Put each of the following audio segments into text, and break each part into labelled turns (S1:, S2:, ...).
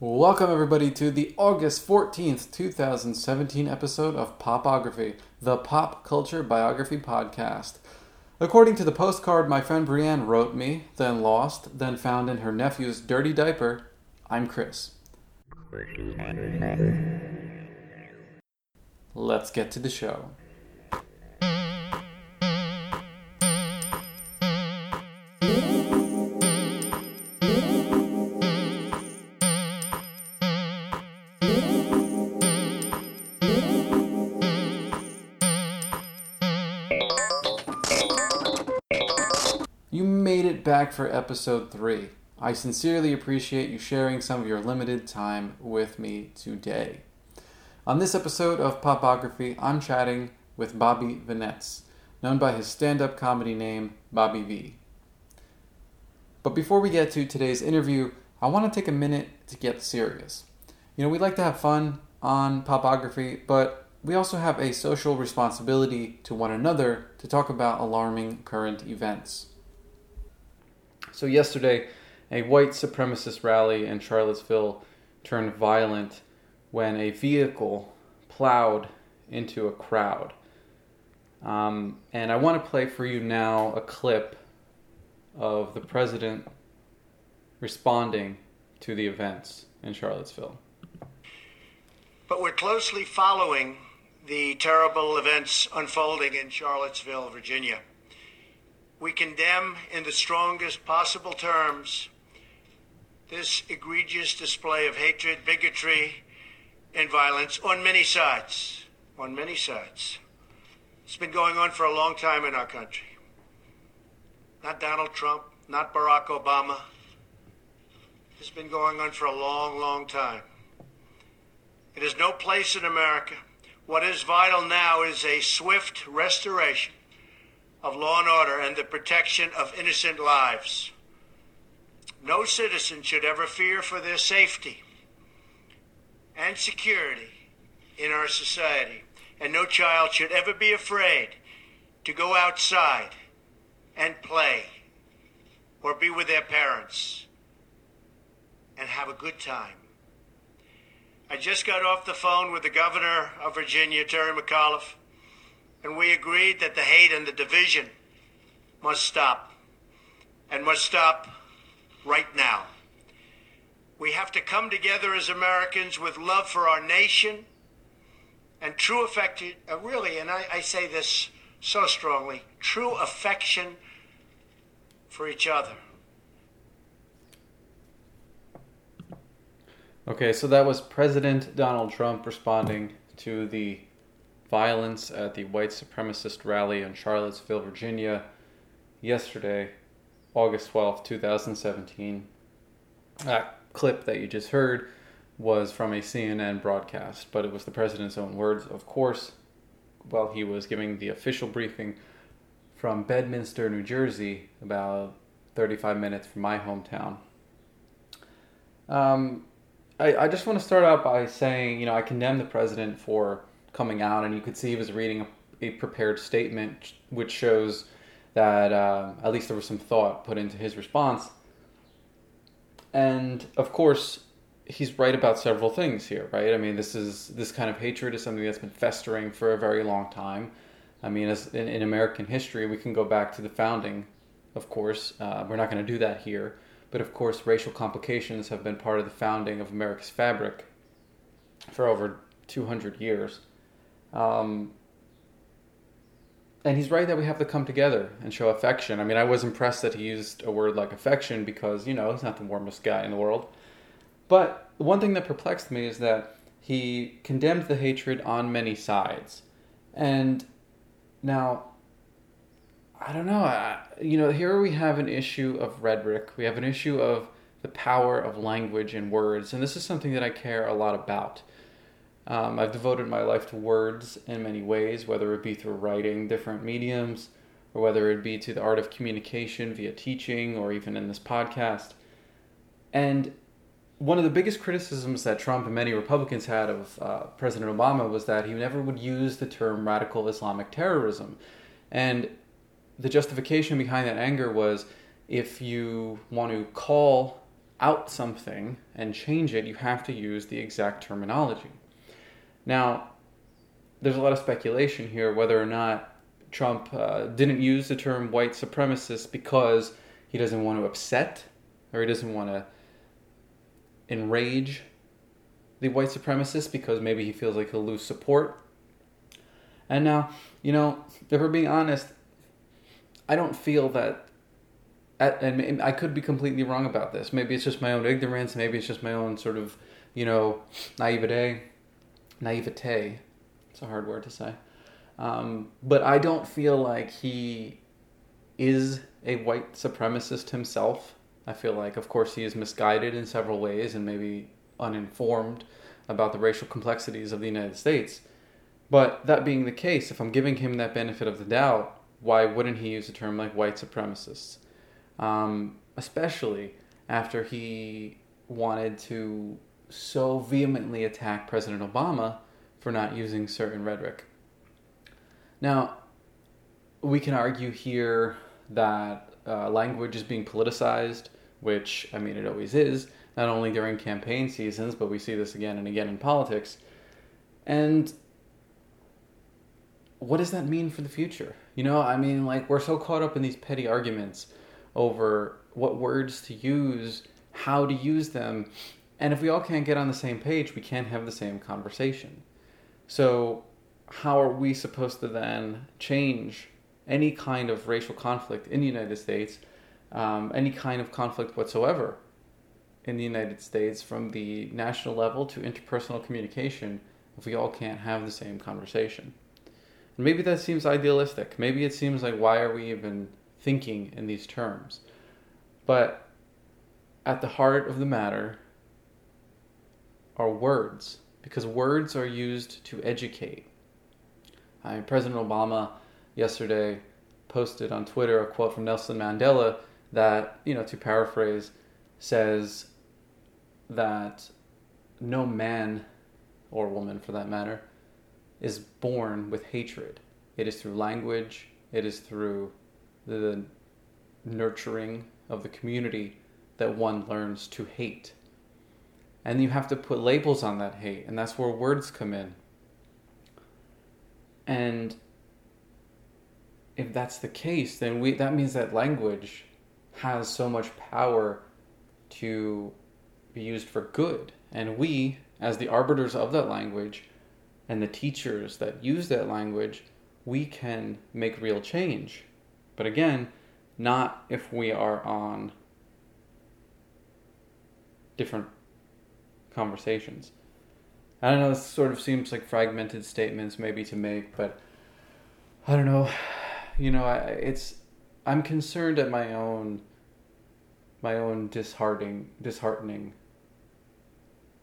S1: Welcome, everybody, to the August 14th, 2017 episode of Popography, the pop culture biography podcast. According to the postcard my friend Brienne wrote me, then lost, then found in her nephew's dirty diaper, I'm Chris. Let's get to the show. Back for episode 3. I sincerely appreciate you sharing some of your limited time with me today. On this episode of Popography, I'm chatting with Bobby Vinetz, known by his stand up comedy name, Bobby V. But before we get to today's interview, I want to take a minute to get serious. You know, we like to have fun on Popography, but we also have a social responsibility to one another to talk about alarming current events. So, yesterday, a white supremacist rally in Charlottesville turned violent when a vehicle plowed into a crowd. Um, and I want to play for you now a clip of the president responding to the events in Charlottesville.
S2: But we're closely following the terrible events unfolding in Charlottesville, Virginia. We condemn in the strongest possible terms this egregious display of hatred, bigotry, and violence on many sides. On many sides. It's been going on for a long time in our country. Not Donald Trump, not Barack Obama. It's been going on for a long, long time. It has no place in America. What is vital now is a swift restoration of law and order and the protection of innocent lives. No citizen should ever fear for their safety and security in our society, and no child should ever be afraid to go outside and play or be with their parents and have a good time. I just got off the phone with the governor of Virginia, Terry McAuliffe, and we agreed that the hate and the division must stop and must stop right now. We have to come together as Americans with love for our nation and true affection, uh, really, and I, I say this so strongly true affection for each other.
S1: Okay, so that was President Donald Trump responding to the violence at the white supremacist rally in Charlottesville, Virginia, yesterday, August 12th, 2017. That clip that you just heard was from a CNN broadcast, but it was the president's own words, of course, while he was giving the official briefing from Bedminster, New Jersey, about 35 minutes from my hometown. Um, I, I just want to start out by saying, you know, I condemn the president for coming out, and you could see he was reading a, a prepared statement, which shows that uh, at least there was some thought put into his response. And of course, he's right about several things here, right? I mean, this is this kind of hatred is something that's been festering for a very long time. I mean, as in, in American history, we can go back to the founding, of course. Uh, we're not going to do that here but of course, racial complications have been part of the founding of America's fabric for over 200 years. Um, and he's right that we have to come together and show affection. I mean, I was impressed that he used a word like affection because, you know, he's not the warmest guy in the world. But one thing that perplexed me is that he condemned the hatred on many sides. And now, I don't know. I, you know, here we have an issue of rhetoric. We have an issue of the power of language and words, and this is something that I care a lot about. Um, I've devoted my life to words in many ways, whether it be through writing different mediums, or whether it be to the art of communication via teaching, or even in this podcast. And one of the biggest criticisms that Trump and many Republicans had of uh, President Obama was that he never would use the term radical Islamic terrorism. And the justification behind that anger was if you want to call out something and change it, you have to use the exact terminology. Now, there's a lot of speculation here whether or not Trump uh, didn't use the term white supremacist because he doesn't want to upset or he doesn't want to enrage the white supremacists because maybe he feels like he'll lose support. And now, you know, if we're being honest, I don't feel that. At, and I could be completely wrong about this. Maybe it's just my own ignorance. Maybe it's just my own sort of, you know, naivete. Naivete. It's a hard word to say. Um, but I don't feel like he is a white supremacist himself. I feel like, of course, he is misguided in several ways and maybe uninformed about the racial complexities of the United States. But that being the case, if I'm giving him that benefit of the doubt, why wouldn't he use a term like white supremacists? Um, especially after he wanted to so vehemently attack President Obama for not using certain rhetoric. Now, we can argue here that uh, language is being politicized, which, I mean, it always is, not only during campaign seasons, but we see this again and again in politics. And what does that mean for the future? You know, I mean, like, we're so caught up in these petty arguments over what words to use, how to use them, and if we all can't get on the same page, we can't have the same conversation. So, how are we supposed to then change any kind of racial conflict in the United States, um, any kind of conflict whatsoever in the United States, from the national level to interpersonal communication, if we all can't have the same conversation? And maybe that seems idealistic. Maybe it seems like, why are we even thinking in these terms? But at the heart of the matter are words, because words are used to educate. I, President Obama yesterday posted on Twitter a quote from Nelson Mandela that, you know, to paraphrase, says that no man or woman for that matter is born with hatred. It is through language, it is through the nurturing of the community that one learns to hate. And you have to put labels on that hate, and that's where words come in. And if that's the case, then we that means that language has so much power to be used for good. And we, as the arbiters of that language, and the teachers that use that language, we can make real change. But again, not if we are on different conversations. I don't know, this sort of seems like fragmented statements maybe to make, but I don't know. You know, I, it's I'm concerned at my own my own disheartening disheartening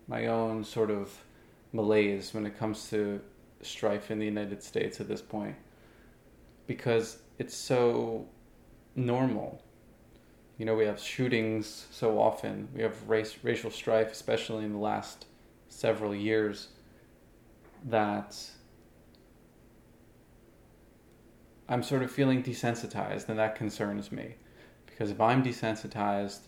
S1: my own sort of malaise when it comes to strife in the United States at this point because it's so normal. You know, we have shootings so often. We have race racial strife, especially in the last several years, that I'm sort of feeling desensitized, and that concerns me. Because if I'm desensitized,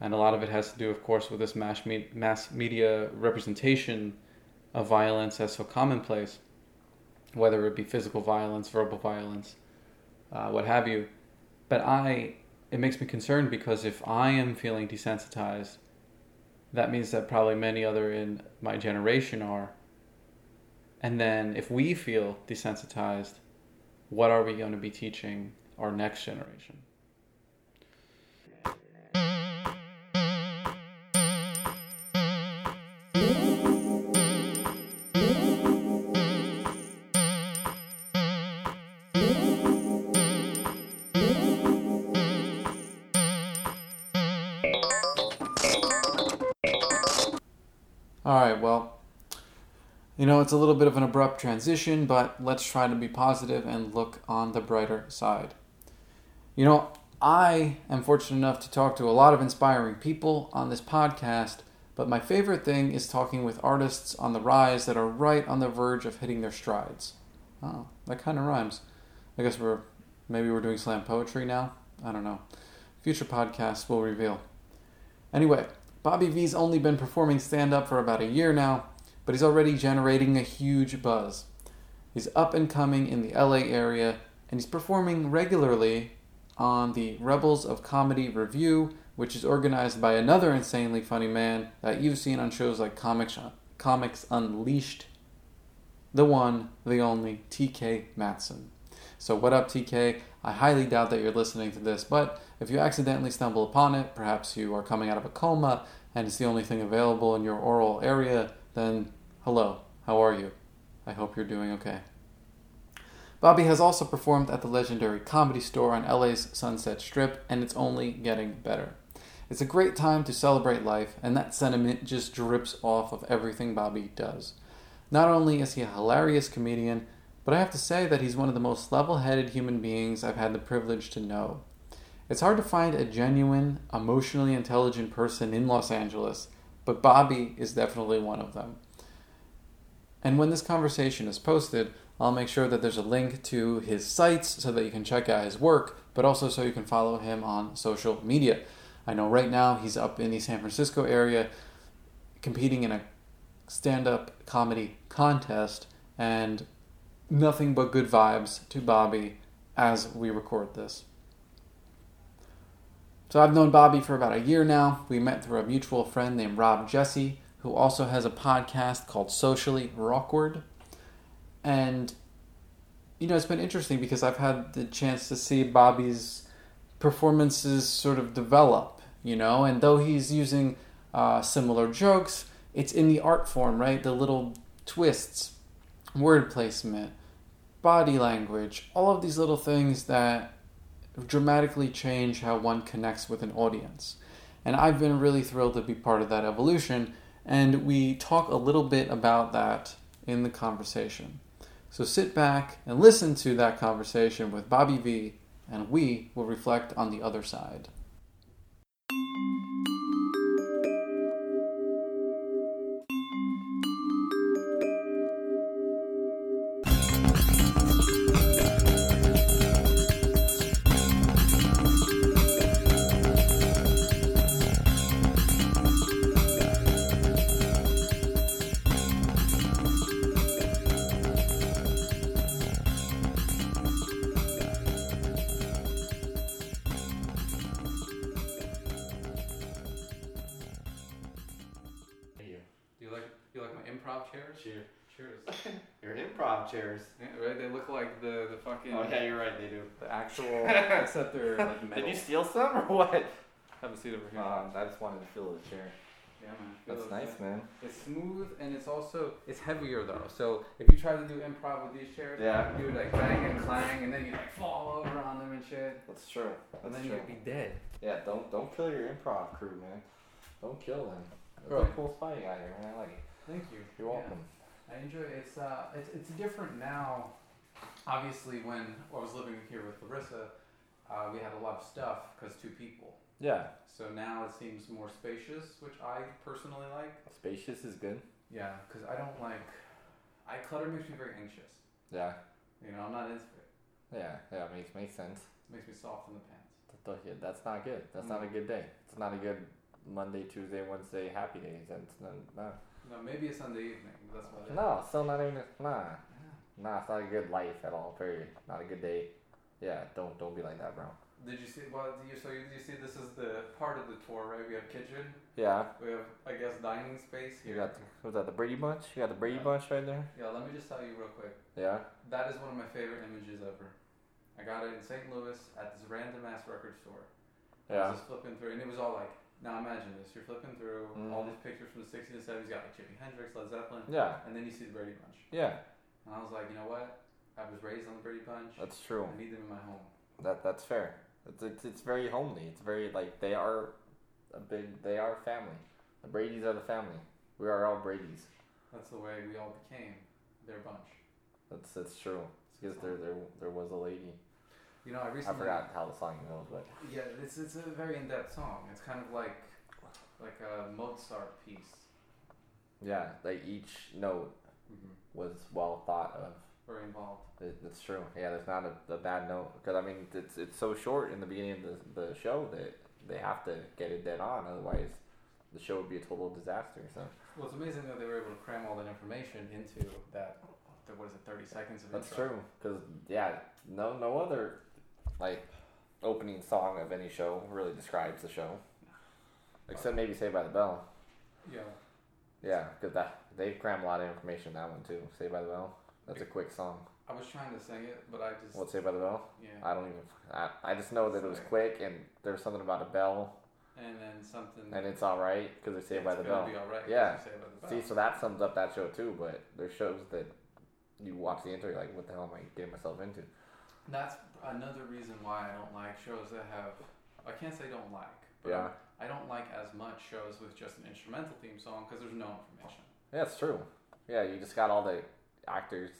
S1: and a lot of it has to do, of course, with this mass, me- mass media representation of violence as so commonplace, whether it be physical violence, verbal violence, uh, what have you. But I, it makes me concerned because if I am feeling desensitized, that means that probably many other in my generation are. And then if we feel desensitized, what are we going to be teaching our next generation? It's a little bit of an abrupt transition, but let's try to be positive and look on the brighter side. You know, I am fortunate enough to talk to a lot of inspiring people on this podcast, but my favorite thing is talking with artists on the rise that are right on the verge of hitting their strides. Oh, that kind of rhymes. I guess we're maybe we're doing slam poetry now. I don't know. Future podcasts will reveal. Anyway, Bobby V's only been performing stand up for about a year now, but he's already generating a huge buzz. He's up and coming in the LA area, and he's performing regularly on the Rebels of Comedy Review, which is organized by another insanely funny man that you've seen on shows like Comics, Comics Unleashed, the one, the only, TK Matson. So, what up, TK? I highly doubt that you're listening to this, but if you accidentally stumble upon it, perhaps you are coming out of a coma and it's the only thing available in your oral area, then hello, how are you? I hope you're doing okay. Bobby has also performed at the legendary Comedy Store on LA's Sunset Strip, and it's only getting better. It's a great time to celebrate life, and that sentiment just drips off of everything Bobby does. Not only is he a hilarious comedian, but I have to say that he's one of the most level headed human beings I've had the privilege to know. It's hard to find a genuine, emotionally intelligent person in Los Angeles, but Bobby is definitely one of them. And when this conversation is posted, I'll make sure that there's a link to his sites so that you can check out his work, but also so you can follow him on social media. I know right now he's up in the San Francisco area competing in a stand up comedy contest, and nothing but good vibes to Bobby as we record this. So I've known Bobby for about a year now. We met through a mutual friend named Rob Jesse, who also has a podcast called Socially Awkward. And you know, it's been interesting because I've had the chance to see Bobby's performances sort of develop, you know, and though he's using uh, similar jokes, it's in the art form, right? The little twists, word placement, body language, all of these little things that dramatically change how one connects with an audience. And I've been really thrilled to be part of that evolution, and we talk a little bit about that in the conversation. So sit back and listen to that conversation with Bobby V, and we will reflect on the other side. Chairs. Yeah, right. They look like the the fucking.
S3: Oh yeah, you're right. They do.
S1: The actual, except they're like metal.
S3: Did you steal some or what?
S1: Have a seat over here.
S3: Um, I just wanted to feel the chair.
S1: yeah, man.
S3: That's nice, man.
S1: It's smooth and it's also it's heavier though. So if you try to do improv with these chairs,
S3: Yeah.
S1: you would like bang and clang, and then you like fall over on them and shit,
S3: That's true.
S1: and
S3: That's
S1: then
S3: true.
S1: you'd be dead.
S3: Yeah, don't don't kill your improv crew, man. Don't kill them. That's
S1: Right.
S3: a cool spot you got here, man. I like it.
S1: Thank you.
S3: You're
S1: Yeah. I enjoy it. It's uh, it's, it's different now. Obviously, when I was living here with Larissa, uh, we had a lot of stuff because two people.
S3: Yeah.
S1: So now it seems more spacious, which I personally like.
S3: Spacious is good.
S1: Yeah, because I don't like. I clutter makes me very anxious.
S3: Yeah.
S1: You know, I'm not into it.
S3: Yeah. Yeah. Makes makes sense.
S1: makes me soft in the pants.
S3: That's not good. That's not not a good day. It's not a good Monday, Tuesday, Wednesday happy days. That's not, no.
S1: No, maybe a Sunday evening. That's it.
S3: No, still not even nah. Nah, it's not a good life at all. Period. Not a good day. Yeah, don't don't be like that, bro.
S1: Did you see? Well, did you, so you, you see, this is the part of the tour, right? We have kitchen.
S3: Yeah.
S1: We have, I guess, dining space
S3: You
S1: here.
S3: got the, was that the Brady Bunch? You got the Brady
S1: Yeah.
S3: Bunch right there.
S1: Yeah, let me just tell you real quick.
S3: Yeah.
S1: That is one of my favorite images ever. I got it in St. Louis at this random ass record store.
S3: Yeah.
S1: I was just flipping through, and it was all like, now imagine this: you're flipping through all
S3: Mhm.
S1: these pictures from the '60s and '70s. You got like Jimi Hendrix, Led Zeppelin,
S3: Yeah.
S1: and then you see the Brady Bunch.
S3: Yeah.
S1: And I was like, you know what? I was raised on the Brady Bunch.
S3: That's true.
S1: I need them in my home.
S3: That that's fair. It's, it's it's very homely. It's very like they are a big. They are family. The Brady's are the family. We are all Brady's.
S1: That's the way we all became their bunch.
S3: That's that's true. It's because there there there was a lady.
S1: You know, I
S3: I
S1: recently.
S3: forgot how the song goes, but
S1: Yeah, it's it's a very in-depth song. It's kind of like like a Mozart piece.
S3: yeah, like each note
S1: Mm-hmm.
S3: was well thought of.
S1: Very involved.
S3: It, it's true. Yeah, there's not a, a bad note because I mean it's it's so short in the beginning of the the show that they have to get it dead on, otherwise the show would be a total disaster. So
S1: Well, it's amazing that they were able to cram all that information into that. that what is it? Thirty seconds of
S3: that's
S1: intro.
S3: true. Because yeah, no no other like opening song of any show really describes the show, except maybe Saved by the Bell.
S1: Yeah.
S3: Yeah, because that they cram a lot of information in that one too. Saved by the Bell. That's a quick song.
S1: I was trying to sing it, but I just
S3: What Saved by the Bell?
S1: yeah.
S3: I don't even. I, I just know that it was quick and there's something about a bell
S1: and then something.
S3: and it's all right because they're Saved by the Bell.
S1: Be all right
S3: Yeah.
S1: Saved by the Bell.
S3: See, so that sums up that show too. But there's shows that you watch the intro, you're like, what the hell am I getting myself into?
S1: That's another reason why I don't like shows that have. I can't say don't like, but
S3: Yeah,
S1: I don't like as much shows with just an instrumental theme song because there's no information.
S3: yeah, it's true. Yeah, you just got all the actors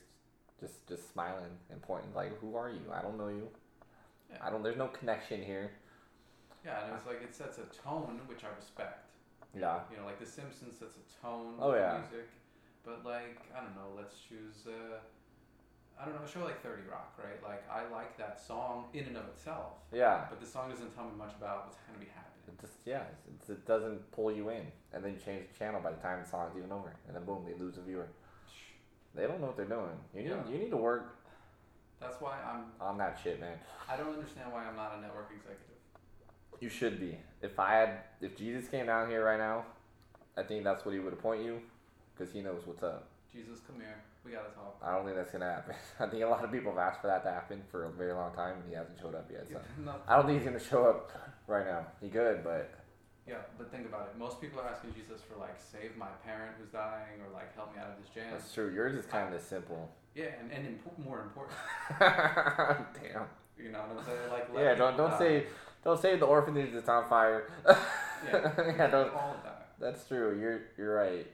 S3: just just smiling and pointing like, who are you? I don't know you.
S1: Yeah.
S3: I don't. There's no connection here.
S1: Yeah, and it's like it sets a tone which I respect.
S3: Yeah,
S1: You know, like The Simpsons sets a tone
S3: Oh, yeah.
S1: music, but like I don't know, let's choose. Uh, I don't know, a show like Thirty Rock, right? Like I like that song in and of itself,
S3: yeah.
S1: but the song doesn't tell me much about what's going to be happening.
S3: It just yeah, it's, it doesn't pull you in, and then you change the channel by the time the song's even over, and then boom, they lose a viewer. They don't know what they're doing. You need
S1: Yeah.
S3: you need to work
S1: That's why I'm.
S3: on that shit, man.
S1: I don't understand why I'm not a network executive.
S3: You should be. If I had, if Jesus came down here right now, I think that's what he would appoint you, because he knows what's up.
S1: Jesus, come here. We gotta talk.
S3: I don't think that's gonna happen. I think a lot of people have asked for that to happen for a very long time, and he hasn't showed up yet. So I don't think he's gonna show up right now. He could, but
S1: yeah, but think about it. Most people are asking Jesus for like save my parent who's dying or like help me out of this jam.
S3: that's true. Yours is kind of simple.
S1: Yeah, and, and impo- more important,
S3: Damn.
S1: you know what I'm saying? Like
S3: Yeah, don't don't
S1: die.
S3: say don't say the orphanage that's on fire.
S1: Yeah,
S3: yeah, don't.
S1: all of that.
S3: That's true. You're you're right.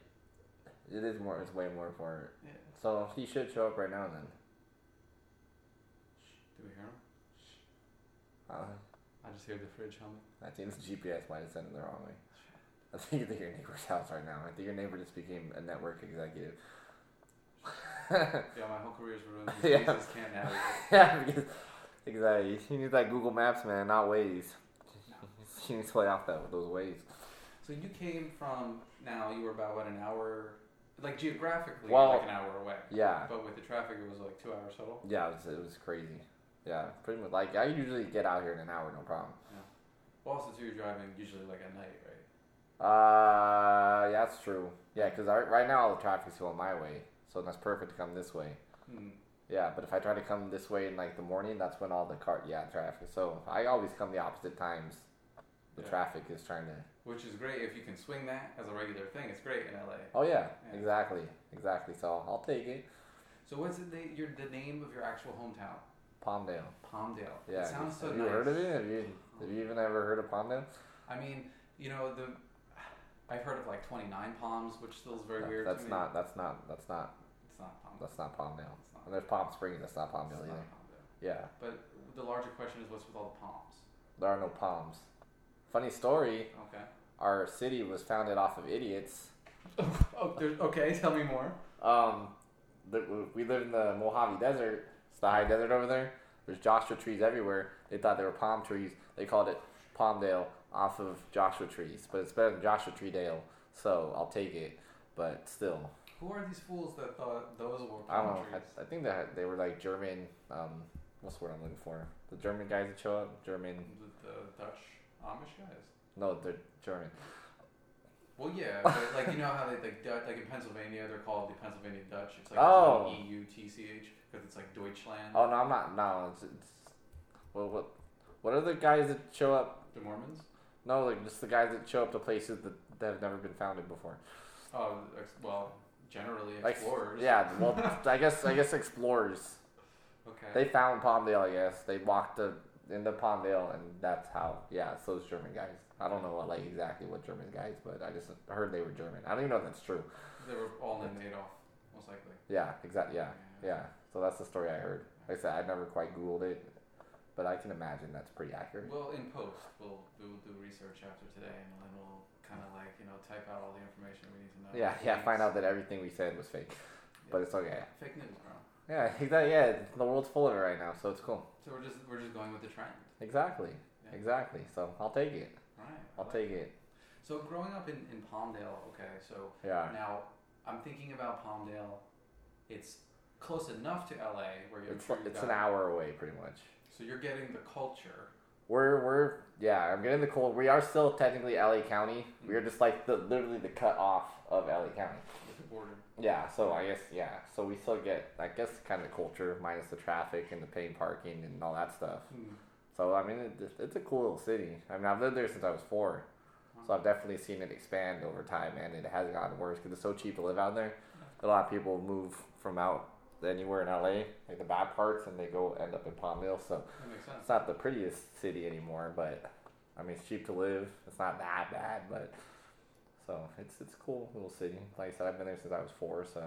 S3: It is more. It's way more important.
S1: Yeah.
S3: So he should show up right now then.
S1: Do we hear him?
S3: Uh,
S1: I just hear the fridge humming.
S3: I think the GPS might have sent it the wrong way. I think you're at your neighbor's house right now. I think your neighbor just became a network executive.
S1: Yeah, my whole career's ruined.
S3: Yeah.
S1: Jesus can't navigate.
S3: yeah, because exactly. You need that Google Maps, man, not Waze. You need to play off that with those Waze.
S1: So you came from now. You were about what an hour, like geographically,
S3: Well-
S1: like an hour away.
S3: Yeah,
S1: But with the traffic, it was like two hours total.
S3: yeah, it was, it was crazy. Yeah, pretty much. Like I usually get out here in an hour, no problem. Yeah.
S1: Well, also too, you're driving usually like at night, right?
S3: Uh, yeah, that's true. Yeah, because right now all the traffic's going my way, so that's perfect to come this way.
S1: Hmm.
S3: Yeah, but if I try to come this way in like the morning, that's when all the car yeah traffic. So I always come the opposite times. The
S1: Yeah.
S3: traffic is trying to.
S1: Which is great if you can swing that as a regular thing. It's great in LA.
S3: Oh yeah,
S1: Yeah.
S3: exactly, exactly. So I'll take it.
S1: So what's the your the name of your actual hometown?
S3: Palmdale.
S1: Palmdale.
S3: Yeah.
S1: It sounds so
S3: have
S1: nice.
S3: you heard of it? Have you have you even ever heard of Palmdale?
S1: I mean, you know the. I've heard of like 29 Palms, which still is very
S3: No,
S1: weird
S3: that's
S1: to me.
S3: not. That's not. That's not.
S1: It's not Palm.
S3: That's not Palmdale.
S1: It's not.
S3: And there's Palm Springs. That's not Palmdale
S1: not. Palmdale.
S3: Yeah.
S1: But the larger question is, what's with all the palms?
S3: There are no palms. Funny story.
S1: Okay.
S3: Our city was founded off of idiots.
S1: Oh, okay. Tell me more.
S3: Um, we live in the Mojave Desert. It's the high desert over there. There's Joshua trees everywhere. They thought they were palm trees. They called it Palmdale off of Joshua trees, but it's better than Joshua Tree Dale. So I'll take it. But still,
S1: Who are these fools that thought those were palm
S3: I don't know.
S1: trees?
S3: I, I think that they were like German. Um, what's the word I'm looking for? The German guys that show up. German.
S1: The, the Dutch Amish guys.
S3: No, they're German.
S1: Well, yeah, but like you know how they like Dutch, like in Pennsylvania they're called the Pennsylvania Dutch. It's like
S3: Oh.
S1: E U T C H because it's like Deutschland.
S3: Oh no, I'm not. No, it's, it's well, what? What are the guys that show up?
S1: The Mormons.
S3: No, like just the guys that show up to places that, that have never been founded before.
S1: Oh, ex- well, generally
S3: Like
S1: explorers.
S3: yeah, well, I guess I guess explorers.
S1: Okay.
S3: They found Palmdale. I guess they walked to, into Palmdale, and that's how. Yeah, it's those German guys. I don't know what like exactly what German guys, but I just heard they were German. I don't even know if that's true.
S1: They were all named Adolf, most likely.
S3: Yeah, exactly. Yeah, yeah. So that's the story I heard. Like I said, I never quite googled it, but I can imagine that's pretty accurate.
S1: Well, in post, we'll we'll do research after today, and then we'll kind of like you know type out all the information we need to know.
S3: Yeah, yeah. Find out that everything we said was fake, but it's okay.
S1: Fake news, bro.
S3: Yeah, exactly. Yeah, the world's full of it right now, so it's cool.
S1: So we're just we're just going with the trend.
S3: Exactly,
S1: Yeah.
S3: exactly. So I'll take it.
S1: Right.
S3: I'll
S1: like
S3: take it.
S1: So growing up in, in Palmdale, okay, so
S3: Yeah.
S1: now I'm thinking about Palmdale. It's close enough to LA where you're
S3: It's
S1: sure
S3: it's
S1: you've
S3: an hour away, pretty much.
S1: So you're getting the culture.
S3: We're we're yeah. I'm getting the cold. We are still technically LA County. We
S1: Mm.
S3: are just like the literally the cut off of LA County.
S1: with the border.
S3: Yeah. So I guess yeah. So we still get I guess kind of culture minus the traffic and the paying parking and all that stuff.
S1: Hmm.
S3: So I mean, it, it's a cool little city. I mean, I've lived there since I was four, so I've definitely seen it expand over time, and it hasn't gotten worse because it's so cheap to live out there. A lot of people move from out anywhere in LA, like the bad parts, and they go end up in. So
S1: That makes sense.
S3: it's not the prettiest city anymore, but I mean, it's cheap to live. It's not that bad, but so it's it's a cool little city. Like I said, I've been there since I was four, so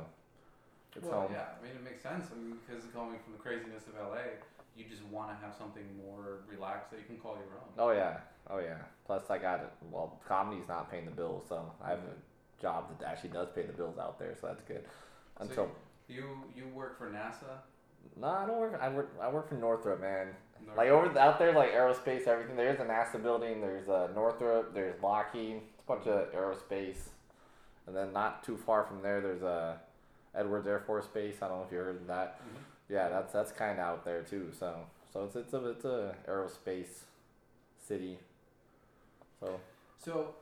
S3: it's
S1: well,
S3: home.
S1: yeah, I mean, it makes sense. I mean, because going from the craziness of LA, you just want to have something more relaxed that you can call your own.
S3: Oh yeah, oh yeah. Plus, I got it. Well, comedy's not paying the bills, so I have a job that actually does pay the bills out there, so that's good.
S1: So
S3: Until
S1: you you work for NASA.
S3: no, I don't work. I work. I work for Northrop, man.
S1: North-
S3: Like over out there, like aerospace, everything. There's a NASA building. There's uh, Northrop. There's Lockheed. Bunch of aerospace, and then not too far from there, there's a Edwards Air Force Base. I don't know if you heard of that.
S1: Mhm.
S3: Yeah, that's that's kind of out there too. So so it's it's a it's a aerospace city. So
S1: So,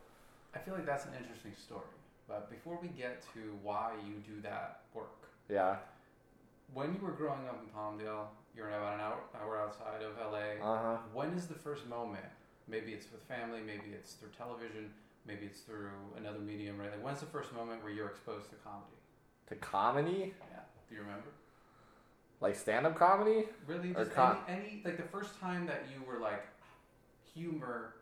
S1: I feel like that's an interesting story. But before we get to why you do that work,
S3: yeah.
S1: when you were growing up in Palmdale, you're about an hour, hour outside of LA.
S3: Uh huh.
S1: When is the first moment? Maybe it's with family, maybe it's through television, maybe it's through another medium, right? Like, when's the first moment where you're exposed to comedy?
S3: To comedy,
S1: Yeah. Do you remember?
S3: like stand up comedy.
S1: Really? Just
S3: com-
S1: any, any, like the first time that you were like, humor,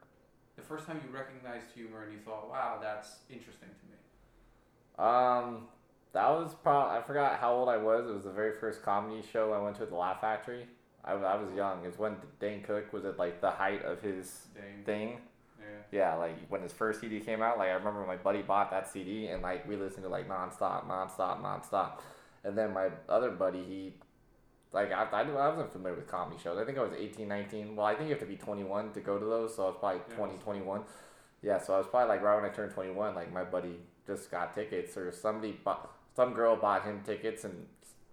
S1: the first time you recognized humor and you thought, wow, that's interesting to me.
S3: Um, that was probably I forgot how old I was. It was the very first comedy show I went to at the Laugh Factory. I, was- I was young. It's when Dane Cook was at like the height of his
S1: Dang.
S3: thing.
S1: Yeah.
S3: Yeah, like when his first CD came out, like I remember my buddy bought that CD and like we listened to like nonstop, nonstop, nonstop. And then my other buddy, he like I, I, I wasn't familiar with comedy shows. I think I was 18, 19. Well, I think you have to be 21 to go to those, so I was probably
S1: Yeah.
S3: 20, 21. Yeah, so I was probably like right when I turned 21, like my buddy just got tickets or somebody bought some girl bought him tickets and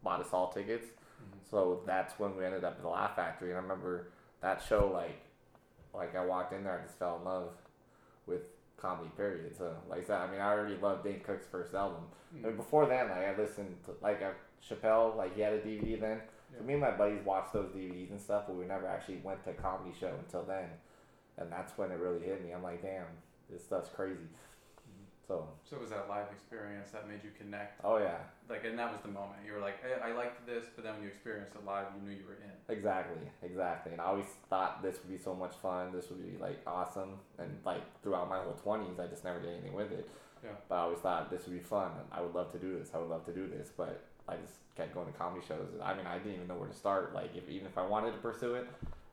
S3: bought us all tickets. Mm-hmm. So that's when we ended up at the Laugh Factory, and I remember that show like like I walked in there, I just fell in love with comedy. Period. So like I said, I mean, I already loved Dane Cook's first album. I mean, before then, like I listened to like uh, Chappelle, like he had a DVD then. So me and my buddies watched those DVDs and stuff, but we never actually went to a comedy show until then, and that's when it really hit me. I'm like, damn, this stuff's crazy. So,
S1: So it was that live experience that made you connect,
S3: oh yeah,
S1: like, and that was the moment you were like, hey, I liked this, but then when you experienced it live, you knew you were in.
S3: exactly, exactly. And I always thought this would be so much fun. This would be like awesome. And like throughout my whole twenties, I just never did anything with it.
S1: Yeah.
S3: But I always thought this would be fun. And I would love to do this. I would love to do this. But I just kept going to comedy shows. I mean, I didn't even know where to start. Like, if, even if I wanted to pursue it.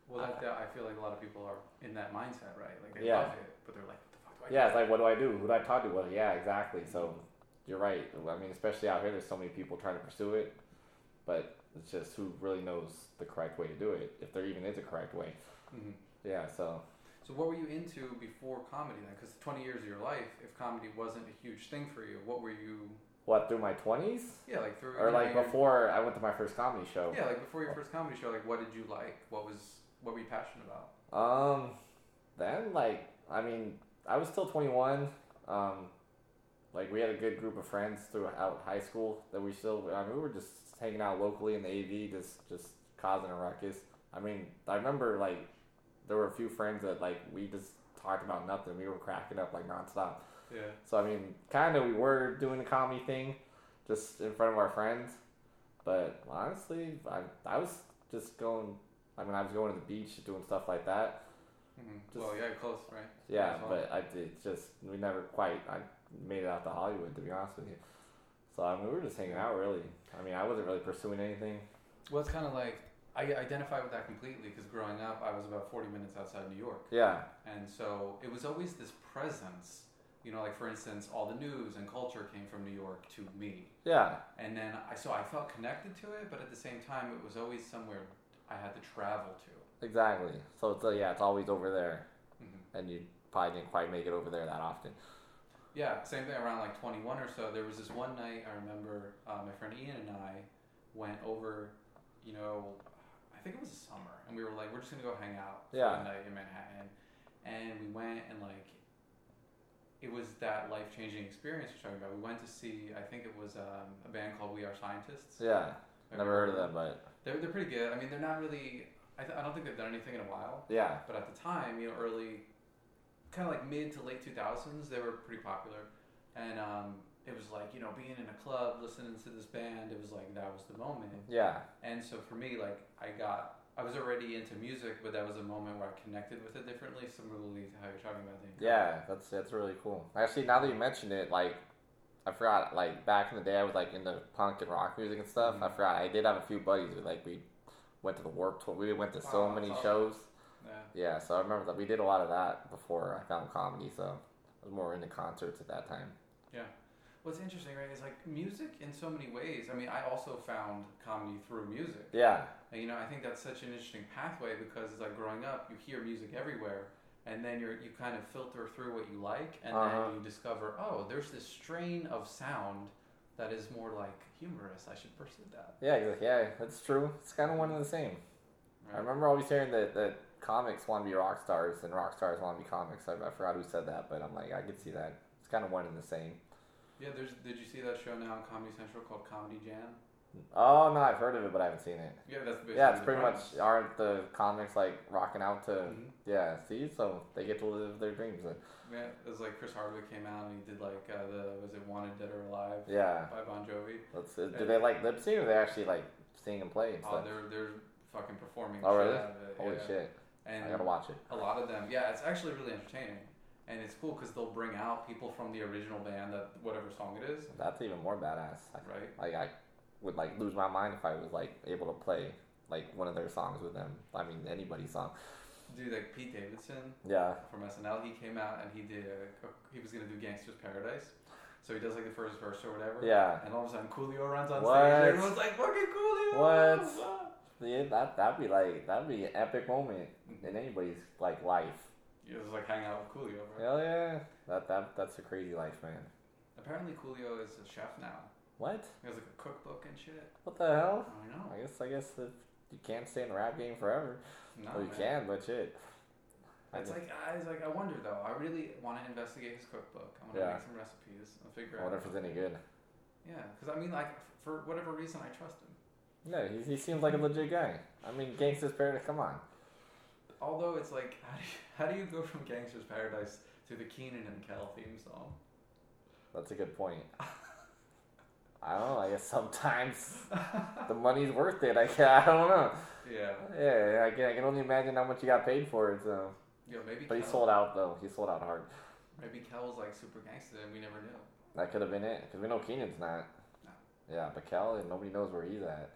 S1: Well, that, that, I feel like a lot of people are in that mindset, right? Like they
S3: Yeah.
S1: love it, but they're like, what the fuck do I
S3: Yeah,
S1: do?
S3: it's like, what do I do? Who do I talk to? Well, yeah, exactly. So you're right. I mean, especially out here, there's so many people trying to pursue it. But it's just who really knows the correct way to do it, if there even is a correct way.
S1: Mhm.
S3: Yeah, so.
S1: So what were you into before comedy then? Because 20 years of your life, if comedy wasn't a huge thing for you, what were you?
S3: What, through my 20s?
S1: Yeah, like through.
S3: Or like before I went to my first comedy show?
S1: Yeah, like before your first comedy show, like what did you like? What was what were you passionate about?
S3: Um, then like I mean, I was still twenty one. Um, like we had a good group of friends throughout high school that we still. I mean, we were just hanging out locally in the AV, just just causing a ruckus. I mean, I remember like there were a few friends that like we just talked about nothing. We were cracking up like nonstop.
S1: Yeah.
S3: So I mean, kind of we were doing the comedy thing, just in front of our friends. But honestly, I I was just going. I mean, I was going to the beach, doing stuff like that.
S1: hmm
S3: Just-
S1: well, yeah, close, right?
S3: Yeah, but I did just we never quite I made it out to Hollywood to be honest with you. So I mean, we were just hanging out really. I mean, I wasn't really pursuing anything.
S1: Well, it's kind of like I identify with that completely because growing up, I was about 40 minutes outside New York.
S3: Yeah,
S1: And so it was always this presence. You know, like for instance, all the news and culture came from New York to me.
S3: yeah,
S1: And then I so I felt connected to it, but at the same time, it was always somewhere I had to travel to.
S3: exactly. So it's uh, yeah, it's always over there,
S1: hmm
S3: and you probably didn't quite make it over there that often.
S1: Yeah, same thing around like 21 or so. There was this one night I remember uh, my friend Ian and I went over, you know, I think it was summer, and we were like, we're just gonna go hang out
S3: Yeah.
S1: the night in Manhattan, and we went and like, it was that life changing experience you're talking about. We went to see, I think it was um, a band called We Are Scientists.
S3: Yeah,
S1: Have
S3: never heard of them, but
S1: They're they're pretty good. I mean, they're not really. I, th- I don't think they've done anything in a while.
S3: yeah,
S1: But at the time, you know, early, kind of like mid to late 2000s, they were pretty popular. And um, it was like, you know, being in a club, listening to this band, it was like that was the moment.
S3: yeah,
S1: And so for me, like, I got, I was already into music, but that was a moment where I connected with it differently, similarly to how you're talking about things.
S3: yeah. That's that's really cool. Actually, now that you mention it, like I forgot, like back in the day, I was like into punk and rock music and stuff.
S1: Mhm.
S3: I forgot. I did have a few buddies who like we went to the Warped Tour. We went to so many
S1: that's
S3: shows.
S1: Yeah.
S3: So I remember that we did a lot of that before I found comedy. So I was more into concerts at that time. Yeah.
S1: What's interesting, right, is like music in so many ways. I mean, I also found comedy through music.
S3: Yeah,
S1: And, you know, I think that's such an interesting pathway because it's like growing up, you hear music everywhere, and then you're you kind of filter through what you like, and
S3: Uh-huh.
S1: then you discover, oh, there's this strain of sound that is more like humorous. I should pursue that.
S3: yeah, yeah. That's true. It's kind of one and the same. I remember always hearing that, that comics want to be rock stars and rock stars want to be comics. I, I forgot who said that, but I'm like, I could see that. It's kind of one and the same.
S1: Yeah, there's. Did you see that show now on Comedy Central called Comedy Jam?
S3: Oh no, I've heard of it, but I haven't seen it.
S1: Yeah, that's basically
S3: Yeah, it's pretty much aren't the comics like rocking out to
S1: Mhm.
S3: yeah. See, so they get to live their dreams.
S1: Yeah, it was like Chris Hardwick came out and he did like uh, the was it Wanted Dead or Alive
S3: Yeah,
S1: by Bon Jovi.
S3: let's. Uh, do they like lip sync or they actually like sing and play and
S1: Oh,
S3: stuff?
S1: they're they're fucking performing.
S3: Oh, really?
S1: out of it.
S3: Holy
S1: yeah.
S3: shit!
S1: And
S3: I gotta watch it.
S1: a lot of them, yeah, it's actually really entertaining, and it's cool because they'll bring out people from the original band that whatever song it is,
S3: That's even more badass. I,
S1: right?
S3: like I would like lose my mind if I was like able to play like one of their songs with them. I mean anybody's song.
S1: Dude, like Pete Davidson
S3: Yeah.
S1: from SNL, he came out and he did a, he was gonna do Gangsta's Paradise, so he does like the first verse or whatever.
S3: Yeah.
S1: And all of a sudden, Coolio runs on
S3: What?
S1: stage. Everyone's like, "Fucking Coolio!"
S3: What?
S1: Ah.
S3: Yeah, that that'd be like that'd be an epic moment in anybody's like life.
S1: You just like hang out with Coolio, bro.
S3: Hell yeah. That that that's a crazy life, man.
S1: Apparently, Coolio is a chef now.
S3: What?
S1: He has like a cookbook and shit.
S3: What the hell?
S1: I don't know.
S3: I guess I guess if you can't stay in the rap game forever.
S1: No,
S3: well, you
S1: man.
S3: can, but shit. I
S1: It's like I was like I wonder though. I really want to investigate his cookbook. I want to
S3: Yeah.
S1: make some recipes and figure
S3: I
S1: out.
S3: wonder if it's any good.
S1: Yeah, because I mean, like for whatever reason, I trust him.
S3: No, he, he seems like a legit guy. I mean, Gangsta's Paradise. Come on.
S1: Although it's like, how do you, how do you go from Gangsta's Paradise to the Kenan and Kel theme song?
S3: That's a good point. I don't know. I guess sometimes the money's worth it. I, I don't know.
S1: Yeah,
S3: Yeah, I can, I can only imagine how much you got paid for it. So,
S1: yo, maybe.
S3: but he sold out though. He sold out hard.
S1: Maybe Kel was like super gangster and we never knew.
S3: That could have been it because we know Kenan's not.
S1: No.
S3: Yeah, but Kel, and nobody knows where he's at.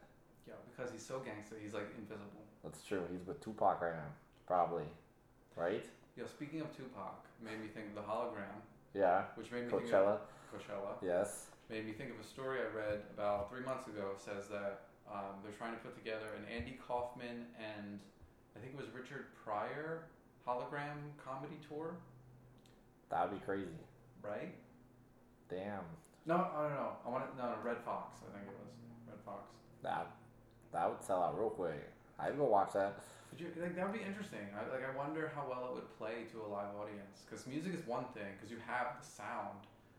S1: Yeah, because he's so gangster, he's like invisible.
S3: That's true. He's with Tupac right now, probably. Right?
S1: Yo, speaking of Tupac, made me think of the hologram,
S3: Yeah.
S1: which made me think of
S3: Coachella.
S1: Coachella.
S3: Yes.
S1: made me think of a story I read about three months ago. Says that um, they're trying to put together an Andy Kaufman and I think it was Richard Pryor hologram comedy tour,
S3: That'd be crazy.
S1: right?
S3: Damn.
S1: No, I don't know. I want to, no Redd Foxx. I think it was Redd Foxx.
S3: That that would sell out real quick. I'd go watch that.
S1: Would you like that would be interesting? I, like I wonder how well it would play to a live audience because music is one thing because you have the sound,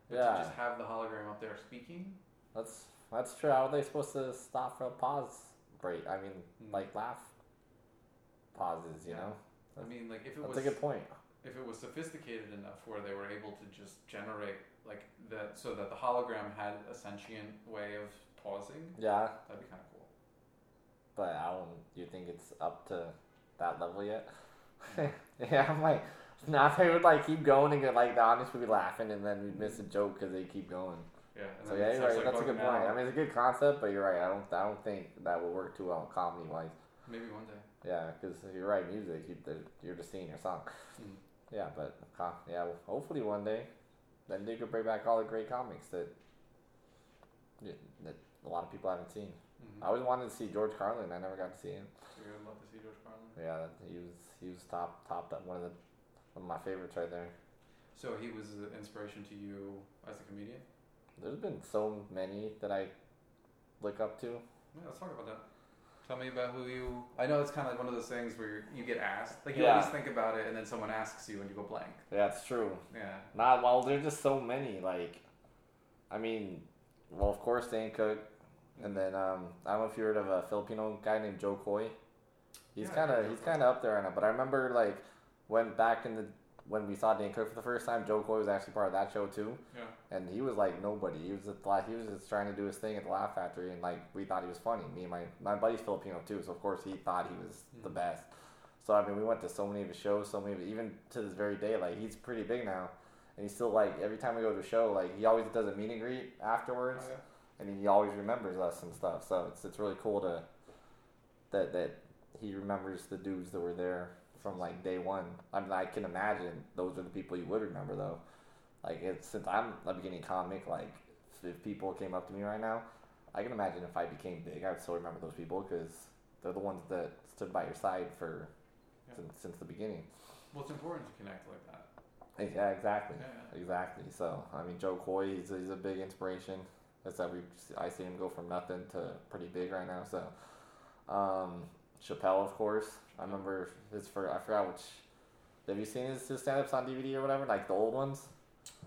S1: but
S3: Yeah.
S1: to just have the hologram up there speaking.
S3: That's that's true. How are they supposed to stop for a pause break? I mean,
S1: Hmm.
S3: like laugh pauses. You
S1: Yeah.
S3: know.
S1: I mean, like if it
S3: That's
S1: was
S3: a good point.
S1: if it was sophisticated enough where they were able to just generate like that so that the hologram had a sentient way of pausing
S3: Yeah,
S1: that'd be kind of cool
S3: but I don't. You think it's up to that level yet? yeah, I'm like, now they would like keep going and get like the audience would be laughing and then we'd miss a joke because they keep going.
S1: yeah
S3: So yeah, you're right.
S1: like,
S3: That's a good point.
S1: out.
S3: I mean, it's a good concept, but you're right. I don't. I don't think that will work too well comedy wise.
S1: maybe one day
S3: Yeah, because if you're right. Music, you, the- you're just singing your song.
S1: Mhm.
S3: Yeah, but yeah, well, hopefully one day, then they could bring back all the great comics that that a lot of people haven't seen.
S1: Mm-hmm.
S3: I always wanted to see George Carlin. I never got to see him.
S1: we would love to see George Carlin
S3: Yeah, he was he was top top one of the One of my favorites right there.
S1: So he was an inspiration to you as a comedian.
S3: There's been so many that I look up to.
S1: Yeah, let's talk about that. Tell me about who you. I know it's kind of like one of those things where you get asked, like you
S3: Yeah.
S1: always think about it, and then someone asks you, and you go blank.
S3: Yeah, it's true.
S1: Yeah.
S3: Not well. There's just so many. Like, I mean, well, of course, Dane Cook, and then um, I don't know if you heard of a Filipino guy named Jo Koy. He's
S1: Yeah,
S3: kind of he's kind of up there right now. But I remember like when back in the when we saw Dane Cook for the first time, Jo Koy was actually part of that show too,
S1: Yeah.
S3: and he was like nobody. He was at the, he was just trying to do his thing at the Laugh Factory, and like we thought he was funny. Me and my my buddy's Filipino too, so of course he thought he was the
S1: Mhm.
S3: best. So I mean, we went to so many of his shows, so many of even to this very day. Like he's pretty big now, and he's still like every time we go to a show, like he always does a meet and greet afterwards,
S1: Oh, yeah.
S3: And he always remembers us and stuff. So it's it's really cool to that that he remembers the dudes that were there from like day one. I mean, I can imagine those are the people you would remember though. Like it's since I'm a beginning comic, like if people came up to me right now, I can imagine if I became big, I would still remember those people because they're the ones that stood by your side for
S1: Yeah.
S3: since, since the beginning.
S1: Well, it's important to connect like that.
S3: Yeah, exactly,
S1: Yeah.
S3: exactly. So I mean, Jo Koy, he's he's a big inspiration. That's that we I see him go from nothing to pretty big right now. So um, Chappelle, of course, I remember his first. I forgot which. Have you seen his, his stand-ups on DVD or whatever? Like the old ones.